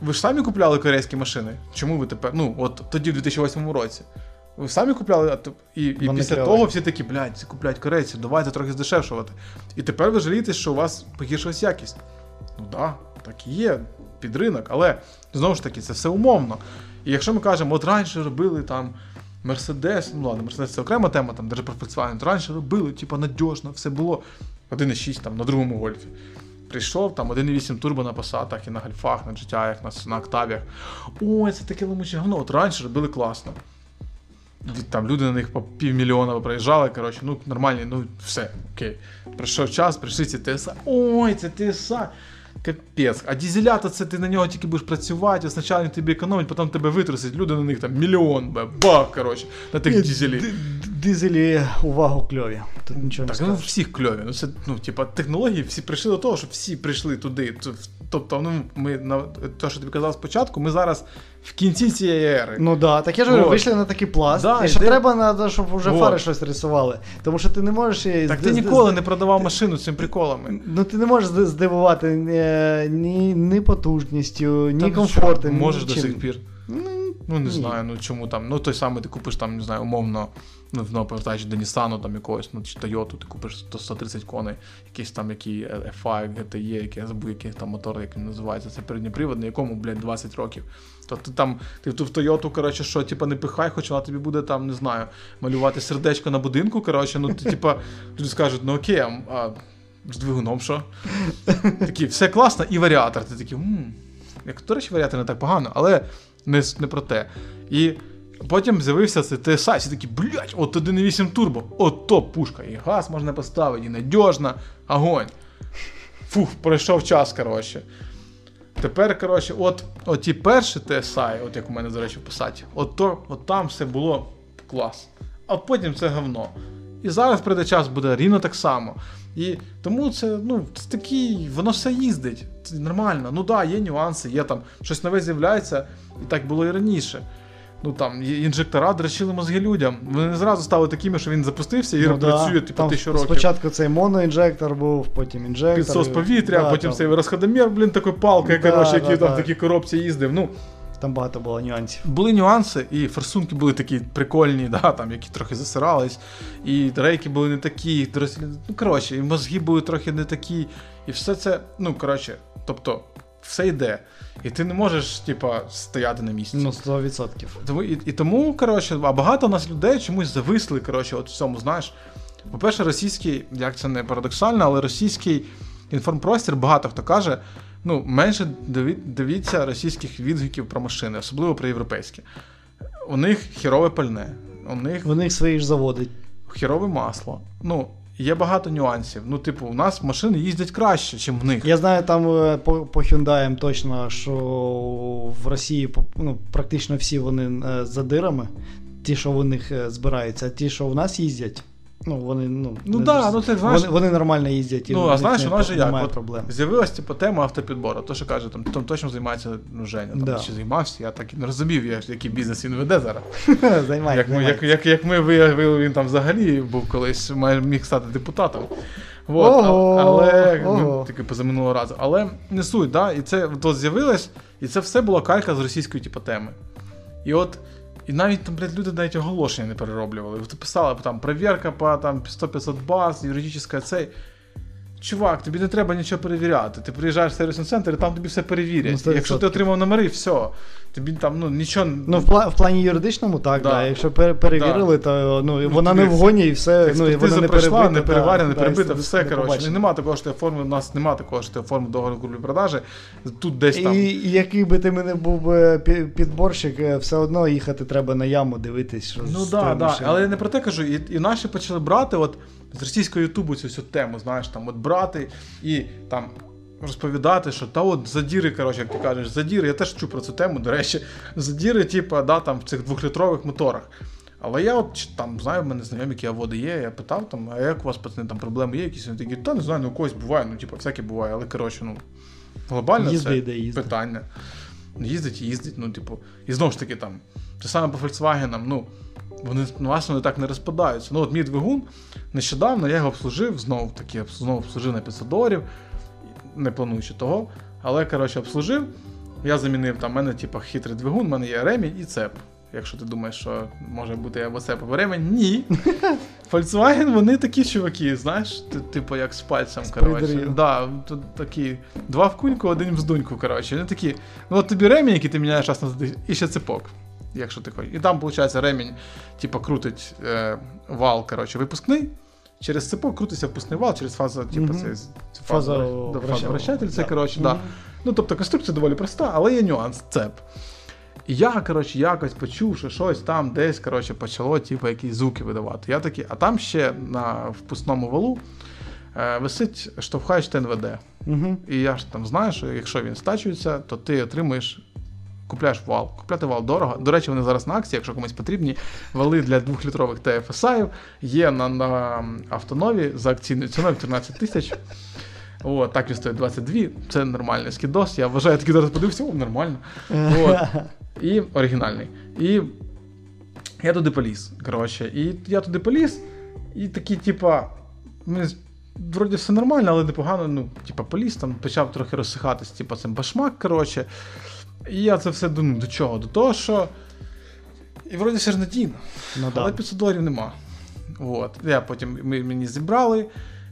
Ви ж самі купляли корейські машини. Чому ви тепер? Ну, от тоді, в 2008 році. Ви самі купляли, а і, і після кльові. того всі такі, блядь, купляють корейці, давайте трохи здешевшувати. І тепер ви жалієтесь, що у вас погіршилась якість. Ну так, да, так і є, під ринок, але знову ж таки, це все умовно. І якщо ми кажемо, от раніше робили там Мерседес, ну ладно, Мерседес це окрема тема, там даже про Volkswagen, раніше робили, типу, надіжно, все було. 1,6 там на другому гольфі. Прийшов там 1,8 турбо на пасатах і на гольфах, на GTI, на, на октавіях. Ой, це таке ломуче говно. От раніше робили класно. Там люди на них по півмільйона проїжджали, коротше, ну нормальні, ну все, окей. Прийшов час, прийшли ці TSI. Ой, це TSI. Капець. А дізелята це ти на нього тільки будеш працювати, спочатку тобі економить, потім тебе витрусить. Люди на них там мільйон, бах, коротше, на тих дізелі. Дизелі увагу кльові. Тут нічого так, не ну всіх кльові. Ну, це, ну, типа, технології всі прийшли до того, що всі прийшли туди. Тобто, ну, ми на те, що тобі казав спочатку, ми зараз в кінці цієї ери. Ну да, так я ж говорю, вийшли на такий пласт. Да, і ще де- треба, надо, щоб вже Вот. фари щось рисували. Тому що ти не можеш. її Так ти ніколи не продавав машину цим приколами. Ну ти не можеш здивувати ні, ні, ні потужністю, ні ну комфортом. що, Можеш до сих пір. Ну, не знаю, ну чому там. Ну, той самий ти купиш там, не знаю, умовно, ну, знову повертаючи до Нісану там якогось, ну, чи Toyota, ти купиш 130 коней, якийсь там який FI, GTE, який я забув, який там мотор, як він називається, це передньоприводний, якому, блядь, 20 років. То ти там, ти в ту в Toyota, коротше, що, типа, не пихай, хоч вона тобі буде там, не знаю, малювати сердечко на будинку, коротше, ну, ти, типа, люди скажуть, ну окей, а, з двигуном що? Такі, все класно, і варіатор. Ти такий. Як, до речі, варіатор не так погано, але не, не про те. І потім з'явився цей TSI, всі такі, блядь, от 1.8 турбо, от топ пушка. І газ можна поставити, і надіжна, огонь. Фух, пройшов час, коротше. Тепер, коротше, от, от ті перші TSI, от як у мене, до речі, посаді, от, то, от там все було клас. А потім це говно. І зараз прийде час, буде рівно так само. І тому це, ну, це такий, воно все їздить. Нормально. Ну да, є нюанси, є там щось нове з'являється, і так було і раніше. Ну там інжектора дрочили мозги людям. Вони не зразу стали такими, що він запустився і Ну, працює типу Там тисячу років. Спочатку цей моноінжектор був, потім інжектор. Підсос повітря, Да, потім там, цей розходомір, блін, такою палкою, Да, коротше, да, який там да. в такій коробці їздив. Ну, там багато було нюансів. були нюанси, і форсунки були такі прикольні, да, там, які трохи засирались, і рейки були не такі, дорослі- ну, коротше, і мозги були трохи не такі. І все це, ну, коротше, тобто, все йде. І ти не можеш, типа, стояти на місці. Ну, 100%. Тому, і, і тому, коротше, а багато у нас людей чомусь зависли, коротше, от в цьому, знаєш. По-перше, російський, як це не парадоксально, але російський інформпростір, багато хто каже, ну, менше дивіться російських відгуків про машини, особливо про європейські. У них хірове пальне, у них У них свої ж заводи. хірове масло. Ну, є багато нюансів. Ну, типу, у нас машини їздять краще, ніж в них. Я знаю там е, по, по Hyundai точно, що в Росії ну, практично всі вони е, задирами, ті, що в них е, збираються, а ті, що в нас їздять. Ну, вони, ну, Ну не да, дуже- ну це, знаєш- вони, вони нормально їздять. і Ну, а знаєш, у нас же як? От проблем. З'явилась типу, тема автопідбору. То, що каже, там, там точно займається ну, Женя, там, Да. чи займався, я так і не розумів, я, який бізнес він веде зараз. Займайте, Як ми, як, як, як ми виявили, він там взагалі був колись, міг стати депутатом. Вот, Ого, але ого. ну, тільки позаминулого разу. Але не суть, да? і це от з'явилось, і це все була калька з російської типу, теми. І от. І навіть там, блядь, люди навіть оголошення не перероблювали. Писали там перевірка по там 100-500 баз, юридична цей. Чувак, тобі не треба нічого перевіряти. Ти приїжджаєш в сервісний центр, і там тобі все перевірять. Ну, Якщо ти отримав номери, все. Тобі там ну, нічого. Ну, в, пла- в плані юридичному, так, Да. да. Якщо пер- перевірили, то ну, вона не в гоні і все. Ну, і вона не пройшла, перебита, не переварена, не да, перебита, да, все коротше. Нема такого, що ти оформив, у нас нема такого, що ти оформив договір куплі продажі. Тут десь там. І, і який би ти мене був би підборщик, е, все одно їхати треба на яму дивитись. Що Ну з да, да. Але я не про те кажу, і, і наші почали брати от з російського Ютубу цю всю тему, знаєш, там от брати і там. Розповідати, що та от задіри, коротше, як ти кажеш, задіри, я теж чув про цю тему, до речі, задіри, типу, да, там в цих двохлітрових моторах. Але я от там знаю, в мене знайомі, які аводи є, я питав там, а як у вас пацани там проблеми є якісь? Вони такі, та не знаю, ну у когось буває, ну типу, всяке буває, але коротше, ну глобально Їзди це йде, їзди. питання. Їздить, їздить, ну, типу, і знову ж таки там, те саме по Volkswagen, ну, вони ну, власне вони так не розпадаються. Ну, от мій двигун, нещодавно я його обслужив, знову таки, знову обслужив на 500 доларів, не плануючи того, але коротше обслужив. Я замінив там, в мене, типу, хитрий двигун, в мене є ремінь і цеп. Якщо ти думаєш, що може бути або цеп, або ремень, ні. Volkswagen, вони такі чуваки, знаєш, ти- типу як з пальцем, коротше. Да, тут такі два в куньку, один в здуньку, коротше. Вони такі, ну от тобі ремінь, який ти міняєш раз на і ще цепок, якщо ти хочеш. І там, виходить, ремінь, типу, крутить е, вал, коротше, випускний, через цепок крутиться впускний вал, через фазу, типу, Мгм. це, Фаза вращатель, це Да. коротше, да. Ну, тобто конструкція доволі проста, але є нюанс цеп. І я, коротше, якось почув, що щось там десь, коротше, почало, типу, якісь звуки видавати. Я такий, а там ще на впускному валу е, висить штовхач ТНВД. Мгм. І я ж там знаю, що якщо він стачується, то ти отримуєш. Купляєш вал. Купляти вал дорого. До речі, вони зараз на акції, якщо комусь потрібні. Вали для 2-літрових TFSI є на, на автонові за акційною ціною 14 тисяч. О, так він стоїть 22. Це нормальний скідос. Я вважаю, такий зараз подивився, о, нормально. От. І оригінальний. І я туди поліз. Коротше, і я туди поліз, і такі, типа, вроді все нормально, але непогано, ну, типа, поліз, там почав трохи розсихатись, типа, цим башмак, коротше. І я це все думаю, до чого? До того, що. І вроді все ж надійно. Ну, Але да. 500 доларів нема. От. Я потім ми, мені зібрали,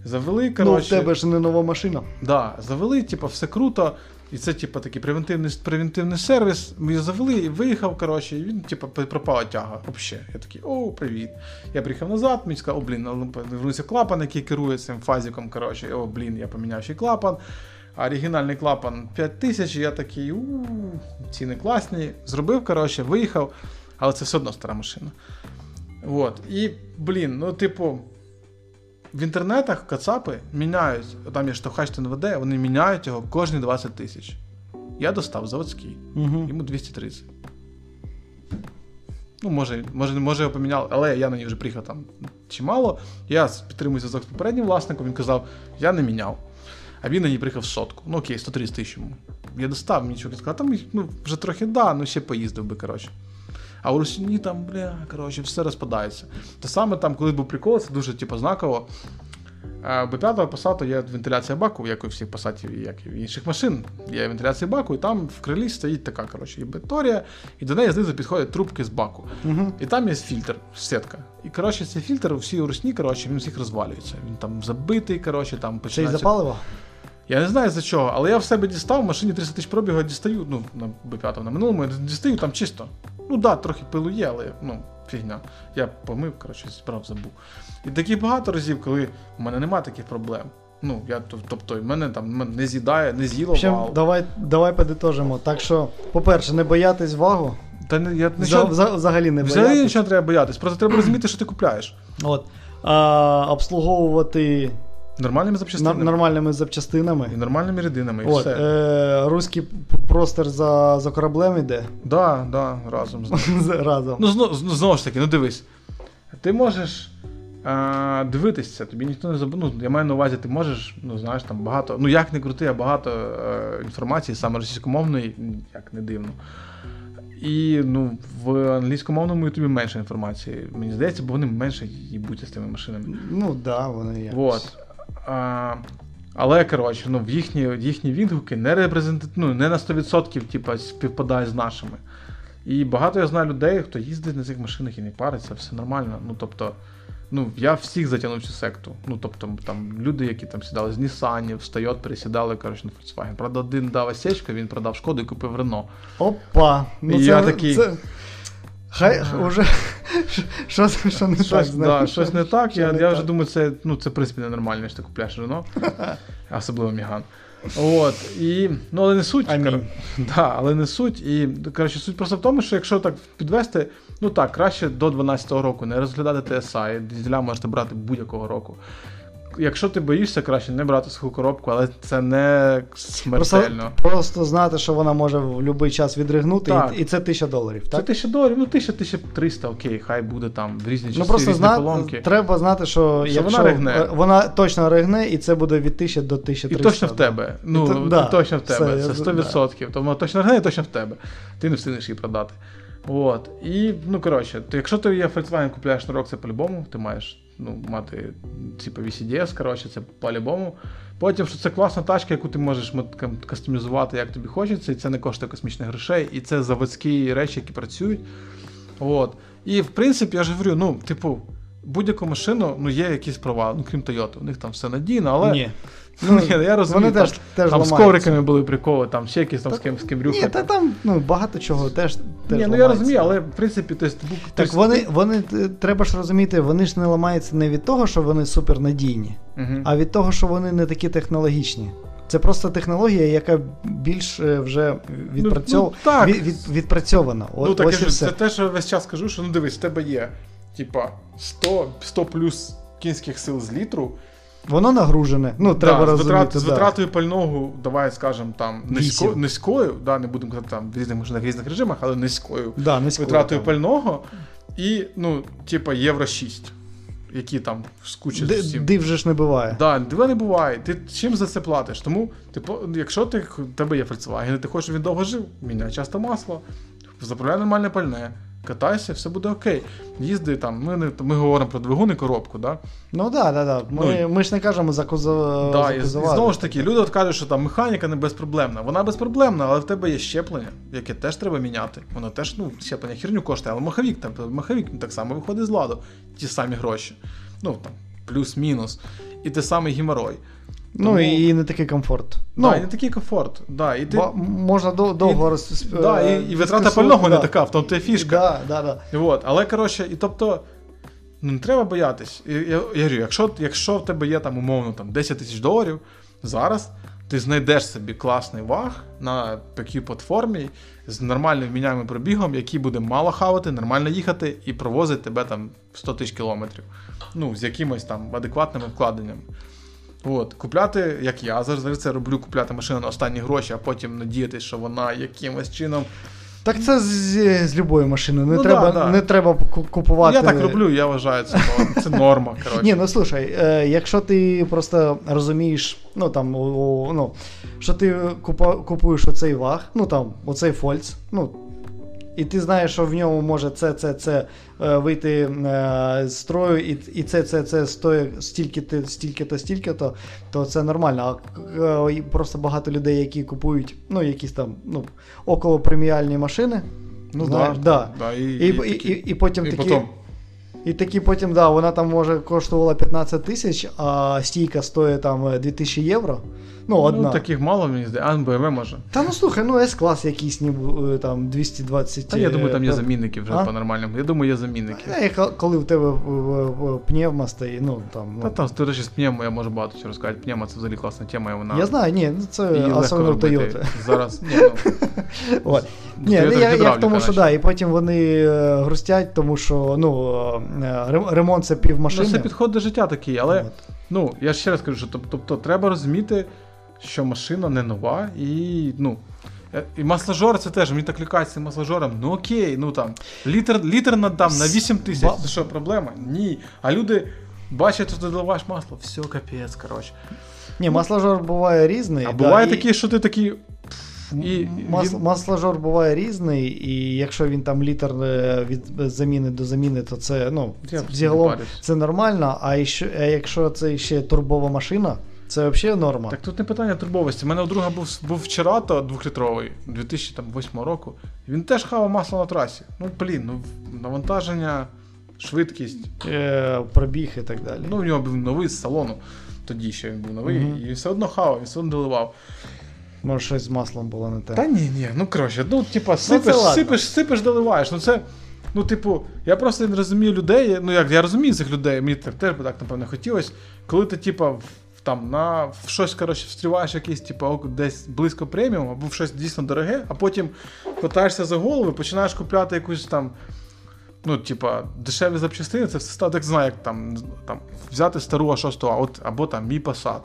завели, Ну, в тебе ж не нова машина. Да, завели, типу, все круто. І це, типу, такий превентивний, превентивний сервіс. Ми його завели і виїхав, коротше, і він, типу, пропала тяга. Вообще. Я такий, о, привіт. Я приїхав назад, мені сказав, о, блін, ну, повернувся клапан, який керує цим фазиком. Коротше, о, блін, я поміняв ще клапан. Оригінальний клапан 5 тисяч, і я такий, у ціни класні. Зробив, коротше, виїхав, але це все одно стара машина. От. І, блін, ну, типу, в інтернетах кацапи міняють, там є штовхач ТНВД, вони міняють його кожні 20 тисяч. Я достав заводський, Угу. йому 230. Ну, може, може, може його поміняли, але я на ній вже приїхав там чимало. Я підтримую зв'язок з попереднім власником, він казав, я не міняв. А він ній приїхав сотку. Ну окей, 130 тисяч йому. Я достав, мені чоловік сказав, там ну, вже трохи да, ну ще поїздив би, коротше. А у Росіні там, бля, коротше, все розпадається. Те саме там, коли був прикол, це дуже типу, знаково. Е, Б5 Passat є вентиляція баку, як у всіх пасатів, як і в інших машин. Є вентиляція баку, і там в крилі стоїть така, коротше, ібиторія, і до неї знизу підходять трубки з баку. Угу. І там є фільтр, сітка. І коротше, цей фільтр у всій русні, коротше, він всіх розвалюється. Він там забитий, коротше, там починається. запалива? Я не знаю за чого, але я в себе дістав, в машині 300 тисяч пробігу я дістаю, ну, на Б5 на минулому, я дістаю там чисто. Ну да, трохи пилу є, але ну, фігня. Я помив, коротше, збрав, забув. І такі багато разів, коли в мене немає таких проблем. Ну, я, тобто, в мене там мене не з'їдає, не з'їло Ще, вал. давай, давай подитожимо. Так що, по-перше, не боятись вагу. Та не, я нічого, за- взагалі не взагалі нічого треба боятись, просто треба розуміти, що ти купляєш. От. А, обслуговувати Нормальними на, запчастинами. нормальними запчастинами. І нормальними рідинами, і От, все. е, руський простір за, за кораблем іде Да, да, разом з разом. Ну, знову, знову ж таки, ну дивись. Ти можеш е, дивитися, тобі ніхто не заб... Ну, я маю на увазі, ти можеш, ну знаєш, там багато. Ну як не крути, а багато е, інформації, саме російськомовної, як не дивно. І ну, в англійськомовному ютубі менше інформації. Мені здається, бо вони менше їбуться з тими машинами. Ну так, да, вони є. Вот. А, але коротше, ну, в їхні, їхні відгуки не репрезентат... ну, не на 100% типа, співпадають з нашими. І багато я знаю людей, хто їздить на цих машинах і не париться, все нормально. Ну, тобто, ну, я всіх затягнув цю секту. Ну, тобто, там люди, які там сідали з Нісанів, встають, пересідали, коротше, на Volkswagen. Правда, один дав осечку, він продав шкоду і купив Рено. Опа. Ну, І це, я такий- Це... Хай уже що, що не так Щось, да, щось не так. Що Я, не я так? вже думаю, це, ну, це в принципі ненормально, що ти купляєш Рено. Особливо Міган. От, і, ну, але не суть. Кор- Да, але не суть. І коротше, суть просто в тому, що якщо так підвести, ну так, краще до 12-го року не розглядати TSI, дізеля можете брати будь-якого року. Якщо ти боїшся, краще не брати суху коробку, але це не смертельно. просто знати, що вона може в будь-який час відригнути, Так. і, і це тисяча доларів, Це так? 1000 доларів, ну 1000, 1300, окей, хай буде там в різні часи, Ну просто різні зна... поломки. треба знати, що, Що якщо вона ригне. е, вона точно ригне, і це буде від 1000 до І точно в тебе. Ну, І то- да, точно в тебе. це я- 100%. Тому точно гне, точно в тебе. Ти не встигнеш її продати. От. І, ну, коротше, то якщо ти є Volkswagen купляєш на рок, це по-любому, ти маєш ну, мати типу VCDS, коротше, це по-любому. Потім, що це класна тачка, яку ти можеш кастомізувати, як тобі хочеться, і це не коштує космічних грошей, і це заводські речі, які працюють. От. І в принципі, я ж говорю, ну, типу, будь-яку машину ну, є якісь права, ну крім Toyota. У них там все надійно, але. Ні. Ну, Ні, я розумію, вони там- теж, теж Там з ламаються. ковриками були приколи, там ще якісь там з ким з ким Ні, та там ну, багато чого теж. теж Ні, ну я ламається. розумію, але в принципі, то есть, бук- то Так есть, вони, вони, е, треба ж розуміти, вони ж не ламаються не від того, що вони супернадійні, Мгм. а від того, що вони не такі технологічні. Це просто технологія, яка більш е, вже відпрацьов... ну, так. від, від, відпрацьована. О, Ну так ось я і все. це те, що весь час кажу, що ну дивись, в тебе є типа 100, 100 плюс кінських сил з літру. Воно нагружене. Ну, треба да, з, розуміти. витрат, з витратою пального, давай скажемо там низько, низькою, да, не будемо казати там в різних машинах, в різних режимах, але низькою Да, низькою, витратою там. пального і, ну, типа, євро 6, які там скучать Ди- всім. Див же ж не буває. Да, дива не буває. Ти чим за це платиш? Тому, типу, якщо ти в тебе є Volkswagen, ти хочеш, щоб він довго жив, міняй часто масло, заправляй нормальне пальне, катайся, все буде окей. Їзди там, ми, не, ми говоримо про двигун і коробку, да? Ну так, да, да, да. Ми, Ну, ми ж не кажемо за кузов. да і, і знову ж таки, люди от кажуть, що там механіка не безпроблемна. Вона безпроблемна, але в тебе є щеплення, яке теж треба міняти. Воно теж, ну, щеплення херню коштує, але маховік там, маховік так само виходить з ладу. Ті самі гроші. Ну, там, плюс-мінус. І те самий Ну Тому- і не такий комфорт. Ну, да, і не такий комфорт. Да, і ти, ба- можна до, довго і, роз... да, е, і, і витрата пального не така, в тому то фішка. Да, да, да. От, але коротше, і тобто, ну не треба боятись. І, я, я говорю, якщо, якщо в тебе є там умовно там, 10 тисяч доларів, зараз ти знайдеш собі класний ваг на такій платформі з нормальним вміняним пробігом, який буде мало хавати, нормально їхати і провозить тебе там 100 тисяч кілометрів. Ну, з якимось там адекватними вкладеннями. От, купляти, як я завжди це роблю, купляти машину на останні гроші, а потім надіятися, що вона якимось чином Так це з, з любої машини. Не, Ну, треба, да, да. не треба купувати. Я так роблю, я вважаю, це, норм- це норма. Коротше. Ні, ну слушай, е, якщо ти просто розумієш, ну там, о, о, ну, що ти купа, купуєш оцей ваг, ну там, оцей фольц, ну. І ти знаєш, що в ньому може це, це, це е, вийти е, з строю, і, і це, це, це стоїть стільки-то, стільки-то, стільки-то, то це нормально. А е, просто багато людей, які купують ну, якісь там ну, около преміальні машини. ну знаєш, да, да. да, і, І, і, і, і, потім і такі. потім, І такі потім, да, вона там може коштувала 15 тисяч, а стійка стоїть там е, 2000 євро. Ну, одна. ну, таких мало, мені здається, а БМВ може. Та ну слухай, ну С-клас якийсь ніби е, там 220. Та я думаю, там є е, замінники вже А? по-нормальному. Я думаю, є замінники. Е, ко- Коли в тебе пневма стоїть, ну там. Та Ну, там, до речі, з пневмо я можу багато чого розказати. Пневмо це взагалі класна тема, і вона. я знаю, ні, ну це особливо в. Toyota. Зараз. Ні, ну, От. Ні, ну, я, я в тому, що да, і потім вони грустять, тому що ну, ремонт це пів Ну, це підход до життя такий, але ну, я ще раз кажу, що тоб- тобто треба розуміти, що машина не нова, і ну. е, І масложор це теж, мені так лякають цим масложором. Ну окей, ну там літр, літр надам на 8 тисяч. Це що, проблема? Ні. А люди бачать, що ти доливаєш масло, все капець, коротше. Ні, масложор буває різний. А да, буває і- такі, що ти такий. І Мас, він- Масложор буває різний, і якщо він там літр е, від заміни до заміни, то це ну, Я взагалом це нормально. А, якщо, а якщо це ще турбова машина, це взагалі норма. Так тут не питання турбовості. У мене у друга був, був вчора то двохлітровий 2008 року. Він теж хавав масло на трасі. Ну, блін, ну навантаження, швидкість. Е, пробіг і так далі. Ну, у нього був новий з салону. Тоді ще він був новий, Мгм. і все одно хавав, він все одно доливав. Може, щось з маслом було не те. Та ні, ні, ну коротше, ну, типа, сипеш, ладно. сипеш, сипеш, доливаєш. Ну це. Ну, типу, я просто не розумію людей. Ну, як я розумію цих людей, мені так теж би так, напевно, хотілося. Коли ти, типа, в- там на в щось, коротше, встріваєш якийсь, типу, десь близько преміум, або в щось дійсно дороге, а потім хватаєшся за голову, починаєш купляти якусь там. Ну, типа, дешеві запчастини, це все так знаю, як там, там взяти стару А6, а от, або там мій Passat.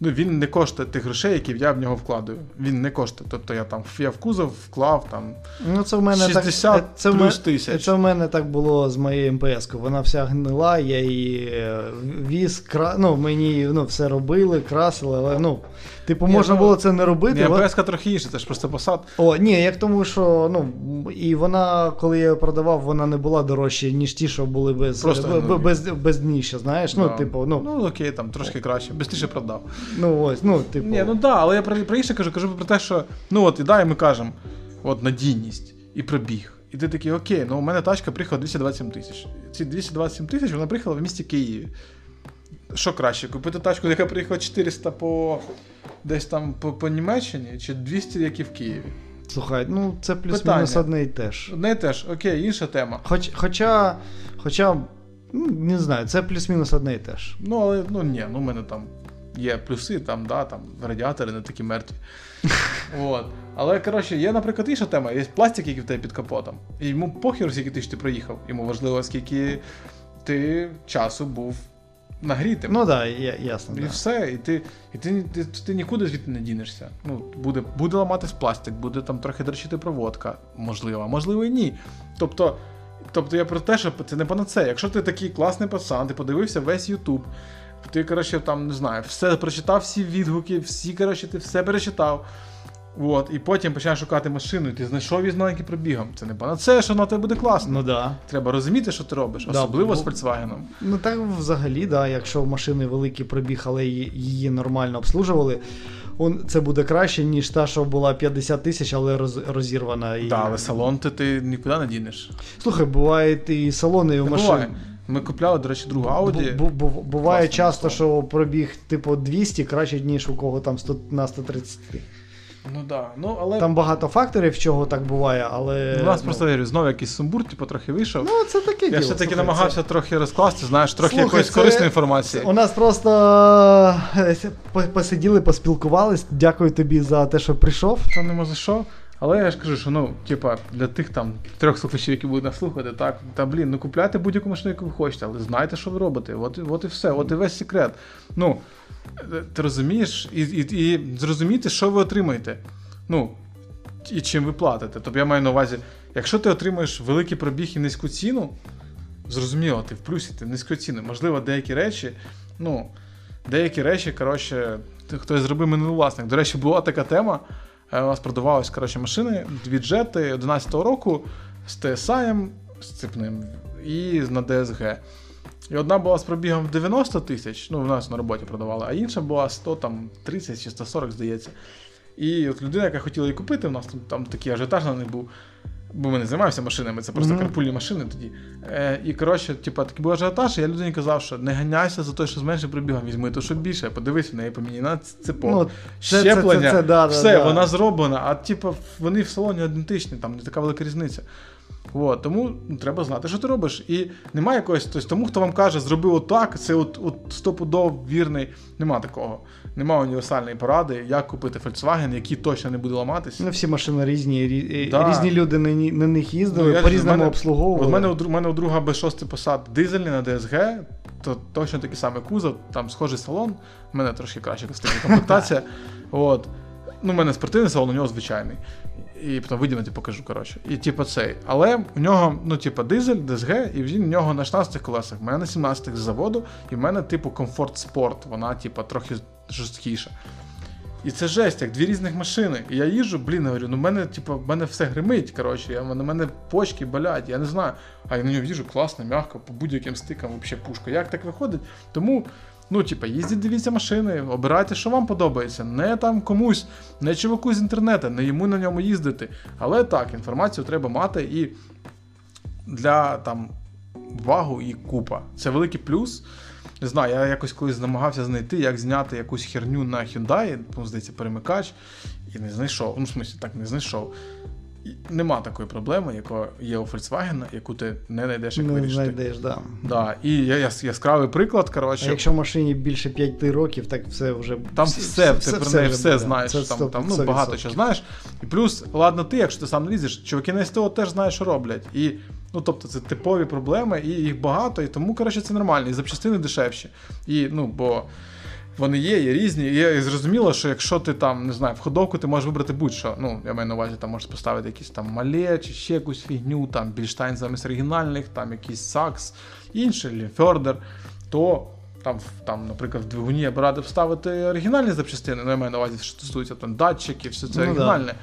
Ну, він не коштує тих грошей, які я в нього вкладаю. Він не коштує. Тобто я там я в кузов вклав там. Ну, це в мене 60 так, це в плюс тисяч. Це в мене так було з моєю МПС-кою. Вона вся гнила, я її е, віз, кра... ну, мені ну, все робили, красили, але ну, типу, можна ну, було це не робити. Ні, вон- трохи інше, це ж просто посад. О, ні, як тому, що ну, і вона, коли я її продавав, вона не була дорожча, ніж ті, що були без, Просто, б- ну, без, без дніща, знаєш. Ну, типу, ну, ну окей, там трошки краще, бистріше продав. ну ось, ну, типу. Ні, ну так, да, але я про, про інше кажу, кажу про те, що ну от і да, і ми кажемо, от надійність і пробіг. І ти такий, окей, ну у мене тачка приїхала 227 тисяч. Ці 227 тисяч вона приїхала в місті Києві. Що краще, купити тачку, яка приїхала 400 по десь там по, по Німеччині, чи 200, як і в Києві? Слухай, ну це плюс-мінус одне і те ж. Одне і теж, окей, інша тема. Хоч, хоча, хоча, ну, не знаю, це плюс-мінус одне і те ж. Ну, але ну ні, ну в мене там є плюси, там, да, там радіатори не такі мертві. От. Але коротше, є, наприклад, інша тема, є пластик, який в тебе під капотом. І йому похер, скільки тисяч ти проїхав. Йому важливо, скільки ти часу був нагрітим. Ну так, да, ясно. І да. все, і ти і ти, ти, ти, ти нікуди звідти не дінешся. Ну, Буде буде ламатись пластик, буде там трохи дрочити проводка, можливо, можливо і ні. Тобто, тобто я про те, що це не панацея. Якщо ти такий класний пацан, ти подивився весь Ютуб, ти, коротше, там, не знаю, все прочитав, всі відгуки, всі, коротше, ти все перечитав. От, і потім починаєш шукати машину, і ти знайшов її з маленьким пробігом. Це не панацея, що на тебе буде класно. Ну да. Треба розуміти, що ти робиш, Да, особливо бо- з Volkswagen. Ну так взагалі, да, якщо в машини великий пробіг, але її, її нормально обслужували, он, це буде краще, ніж та, що була 50 тисяч, але роз, розірвана. І... Так, але салон ти, ти нікуди не дінеш. Слухай, бувають і салони у Не машин. Ми купляли, до речі, другу Audi. Бу- бу- бу- буває Класно, часто, що пробіг типу 200 краще, ніж у кого там 100, на 130. Ну да. Ну, але Там багато факторів, чого так буває, але. у нас ну, просто я говорю, знову якийсь сумбур, типу, трохи вийшов. Ну, це таке я все-таки намагався це- трохи розкласти, знаєш, трохи Слухай, якоїсь це- корисної інформації. У нас просто е, посиділи, поспілкувались. Дякую тобі за те, що прийшов. Та нема за що. Але я ж кажу, що ну, типа, для тих там трьох слухачів, які будуть нас слухати, так, та блін, ну купляйте будь-яку машину, яку ви хочете, але знайте, що ви робите. От, і- от і все, от і весь секрет. Ну, ти розумієш, і, і, і зрозуміти, що ви отримаєте. Ну, і чим ви платите. Тобто я маю на увазі, якщо ти отримуєш великий пробіг і низьку ціну, зрозуміло, ти в плюсі, ти низьку ціну. Можливо, деякі речі, ну, деякі речі, коротше, хтось зробив минулий власник. До речі, була така тема. е, У нас продавались коротше, машини, дві джети 11-го року з TSI, з цепним і на DSG. І одна була з пробігом 90 тисяч, ну, в нас на роботі продавали, а інша була 100, там, 30 чи 140, здається. І от людина, яка хотіла її купити, у нас там, там такий ажіотаж на них був. Бо ми не займаємося машинами, це просто Мгм. карпульні машини тоді. Е, і коротше, типу, такий був ажіотаж, і я людині казав, що не ганяйся за те, що з меншим пробігом, візьми то, що більше, подивись, в неї поміняна цепок. Ну, це- це- щеплення, це- це да, да, все, да. вона зроблена, а типу, вони в салоні ідентичні, там не така велика різниця. От, тому ну, треба знати, що ти робиш. І немає якогось, тобто, тому, хто вам каже, зроби отак, це от, от стопудов вірний. Нема такого. Нема універсальної поради, як купити Volkswagen, який точно не буде ламатись. Ну, всі машини різні, рі- Да. різні люди на, на них їздили, Ну, по-різному обслуговували. У мене, у мене у друга B6 посад дизельний на DSG, то точно такий самий кузов, там схожий салон, у мене трошки краще костюмна комплектація. От. Ну, у мене спортивний салон, у нього звичайний. І потім виділити покажу, коротше. І типу цей. Але у нього, ну, типу, дизель, DSG, і він у нього на 16 колесах. У мене на 17 з заводу, і в мене, типу, комфорт спорт. Вона, типу, трохи жорсткіша. І це жесть, як дві різних машини. І я їжджу, блін, говорю, ну в мене, типу, в мене все гримить, коротше, я, на мене почки болять, я не знаю. А я на нього їжджу класно, м'яко, по будь-яким стикам, взагалі пушка. Як так виходить? Тому, ну, типу, їздіть, дивіться машини, обирайте, що вам подобається. Не там комусь, не чуваку з інтернету, не йому на ньому їздити. Але так, інформацію треба мати і для там вагу і купа. Це великий плюс. Не знаю, я якось колись намагався знайти, як зняти якусь херню на Hyundai, ну, здається, перемикач, і не знайшов. Ну, в смысле, так не знайшов. Нема такої проблеми, яка є у Volkswagen, яку ти не знайдеш, як не вирішити. знайдеш, да. Да. І я, я, яскравий приклад, коротше. А якщо машині більше 5 років, так все вже. Там всі- все, ти про неї вже все знаєш, Це там, 100%. там ну, багато чого знаєш. І плюс, ладно, ти, якщо ти сам не лізеш, чуваки на СТО теж знають, що роблять. І, ну, тобто, це типові проблеми, і їх багато, і тому, коротше, це нормально. І запчастини дешевші. І, ну, бо вони є, є різні. І, зрозуміло, що якщо ти там, не знаю, в ходовку ти можеш вибрати будь-що. Ну, я маю на увазі, там можеш поставити якісь там мале, чи ще якусь фігню, там більштайн замість оригінальних, там якийсь сакс, інше, Ліфердер, то. Там, там, наприклад, в двигуні я б радив ставити оригінальні запчастини, ну я маю на увазі, що стосується там датчиків, все це Ну, да.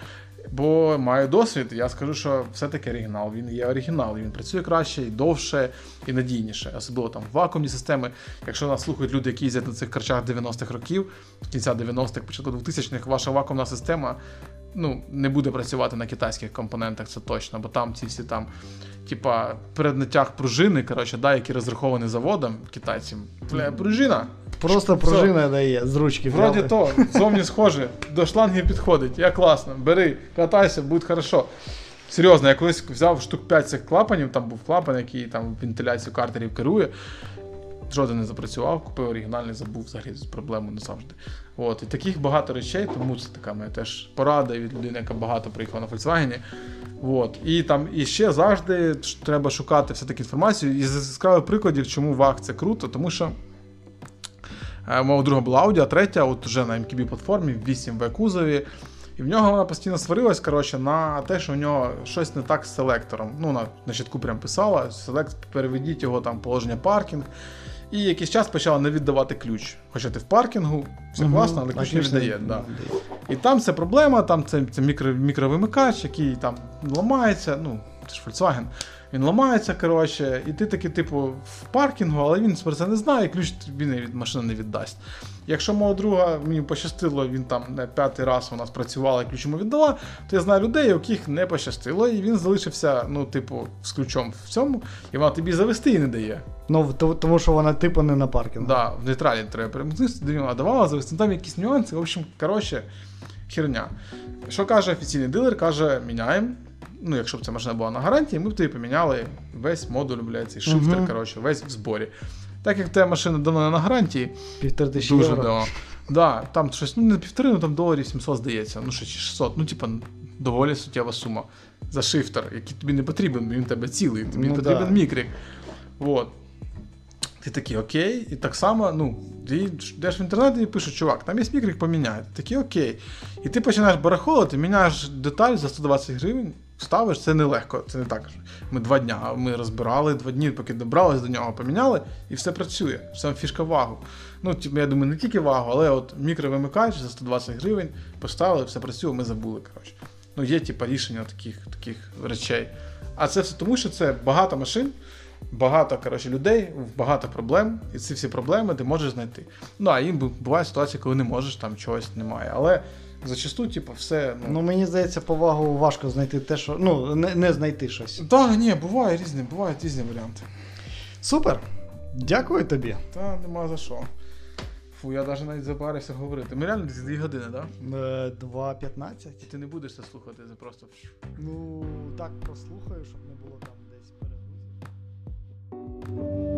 Бо маю досвід, я скажу, що все-таки оригінал. Він є оригінал, і він працює краще, і довше, і надійніше. Особливо там вакуумні системи. Якщо нас слухають люди, які їздять на цих карчах 90-х років, кінця 90-х, початку 2000-х, ваша вакуумна система ну, не буде працювати на китайських компонентах, це точно, бо там ці всі там, типа, переднатяг пружини, коротше, да, які розраховані заводом китайцям. Бля, пружина. Просто Все. пружина дає з ручки. Вроді то, зовні схоже, до шлангів підходить. Я класно, бери, катайся, буде хорошо. Серйозно, я колись взяв штук 5 цих клапанів, там був клапан, який там вентиляцію картерів керує. Жоден не запрацював, купив оригінальний, забув взагалі з проблему не завжди. От, і таких багато речей, тому це така моя теж порада від людини, яка багато приїхала на Volkswagen. От. І там і ще завжди треба шукати все-таки інформацію. І з яскравих прикладів, чому ВАГ це круто, тому що Е, мого друга була Audi, а третя, от вже на MKB платформі, в 8В кузові. І в нього вона постійно сварилась коротше, на те, що у нього щось не так з селектором. Ну, вона на щитку прям писала: селект, переведіть його там положення паркінг. І якийсь час почала не віддавати ключ. Хоча ти в паркінгу, все угу, класно, але ключ не віддає. Да. І там це проблема, там це, це мікро, мікровимикач, який там ламається. Ну, це ж Volkswagen. Він ламається, коротше, і ти таки, типу, в паркінгу, але він про це не знає, і ключ він від машини не віддасть. Якщо мого друга мені пощастило, він там не п'ятий раз вона спрацювала і ключ йому віддала, то я знаю людей, яких не пощастило, і він залишився, ну, типу, з ключом в цьому, і вона тобі завести і не дає. Ну, то- тому що вона типу не на паркінгу. Да, в нейтралі треба перемкнути, а давала завести. Ну, Там якісь нюанси. В общем, коротше, херня. Що каже офіційний дилер? Каже, міняємо. Ну, якщо б ця машина була на гарантії, ми б тобі поміняли весь модуль, блядь, цей шифтер, Мгм. коротше, весь в зборі. Так як та машина давно не на гарантії, Півтори тисячі дуже євро. давно. Да, там щось, ну не півтори, ну там доларів 700 здається, ну ще чи 600, ну типа доволі суттєва сума за шифтер, який тобі не потрібен, він тебе цілий, тобі Ну, потрібен да. мікрик. Вот. Ти такий окей, і так само, ну, ти йдеш в інтернет і пишеш, чувак, там є мікрик, поміняй. Ти такий окей. І ти починаєш барахолити, міняєш деталь за 120 гривень, ставиш, це нелегко, це не так. Ми два дня, ми розбирали два дні, поки добрались до нього, поміняли, і все працює. Саме фішка вагу. Ну, типу, я думаю, не тільки вагу, але от мікровимикач за 120 гривень поставили, все працює, ми забули. коротше. Ну, є типу, рішення таких, таких речей. А це все тому, що це багато машин, багато коротше, людей, багато проблем, і ці всі проблеми ти можеш знайти. Ну, а їм буває ситуація, коли не можеш, там чогось немає. Але зачасту, типу, все. Ну, мені здається, повагу важко знайти те, що. Ну, не, не знайти щось. Так, ні, буває різні, бувають різні варіанти. Супер! Дякую тобі. Та нема за що. Фу, я навіть навіть забарився говорити. Ми реально десь дві години, так? Да? Е, 2.15. І ти не будеш це слухати, це просто. Ну, так прослухаю, щоб не було там десь перегрузів.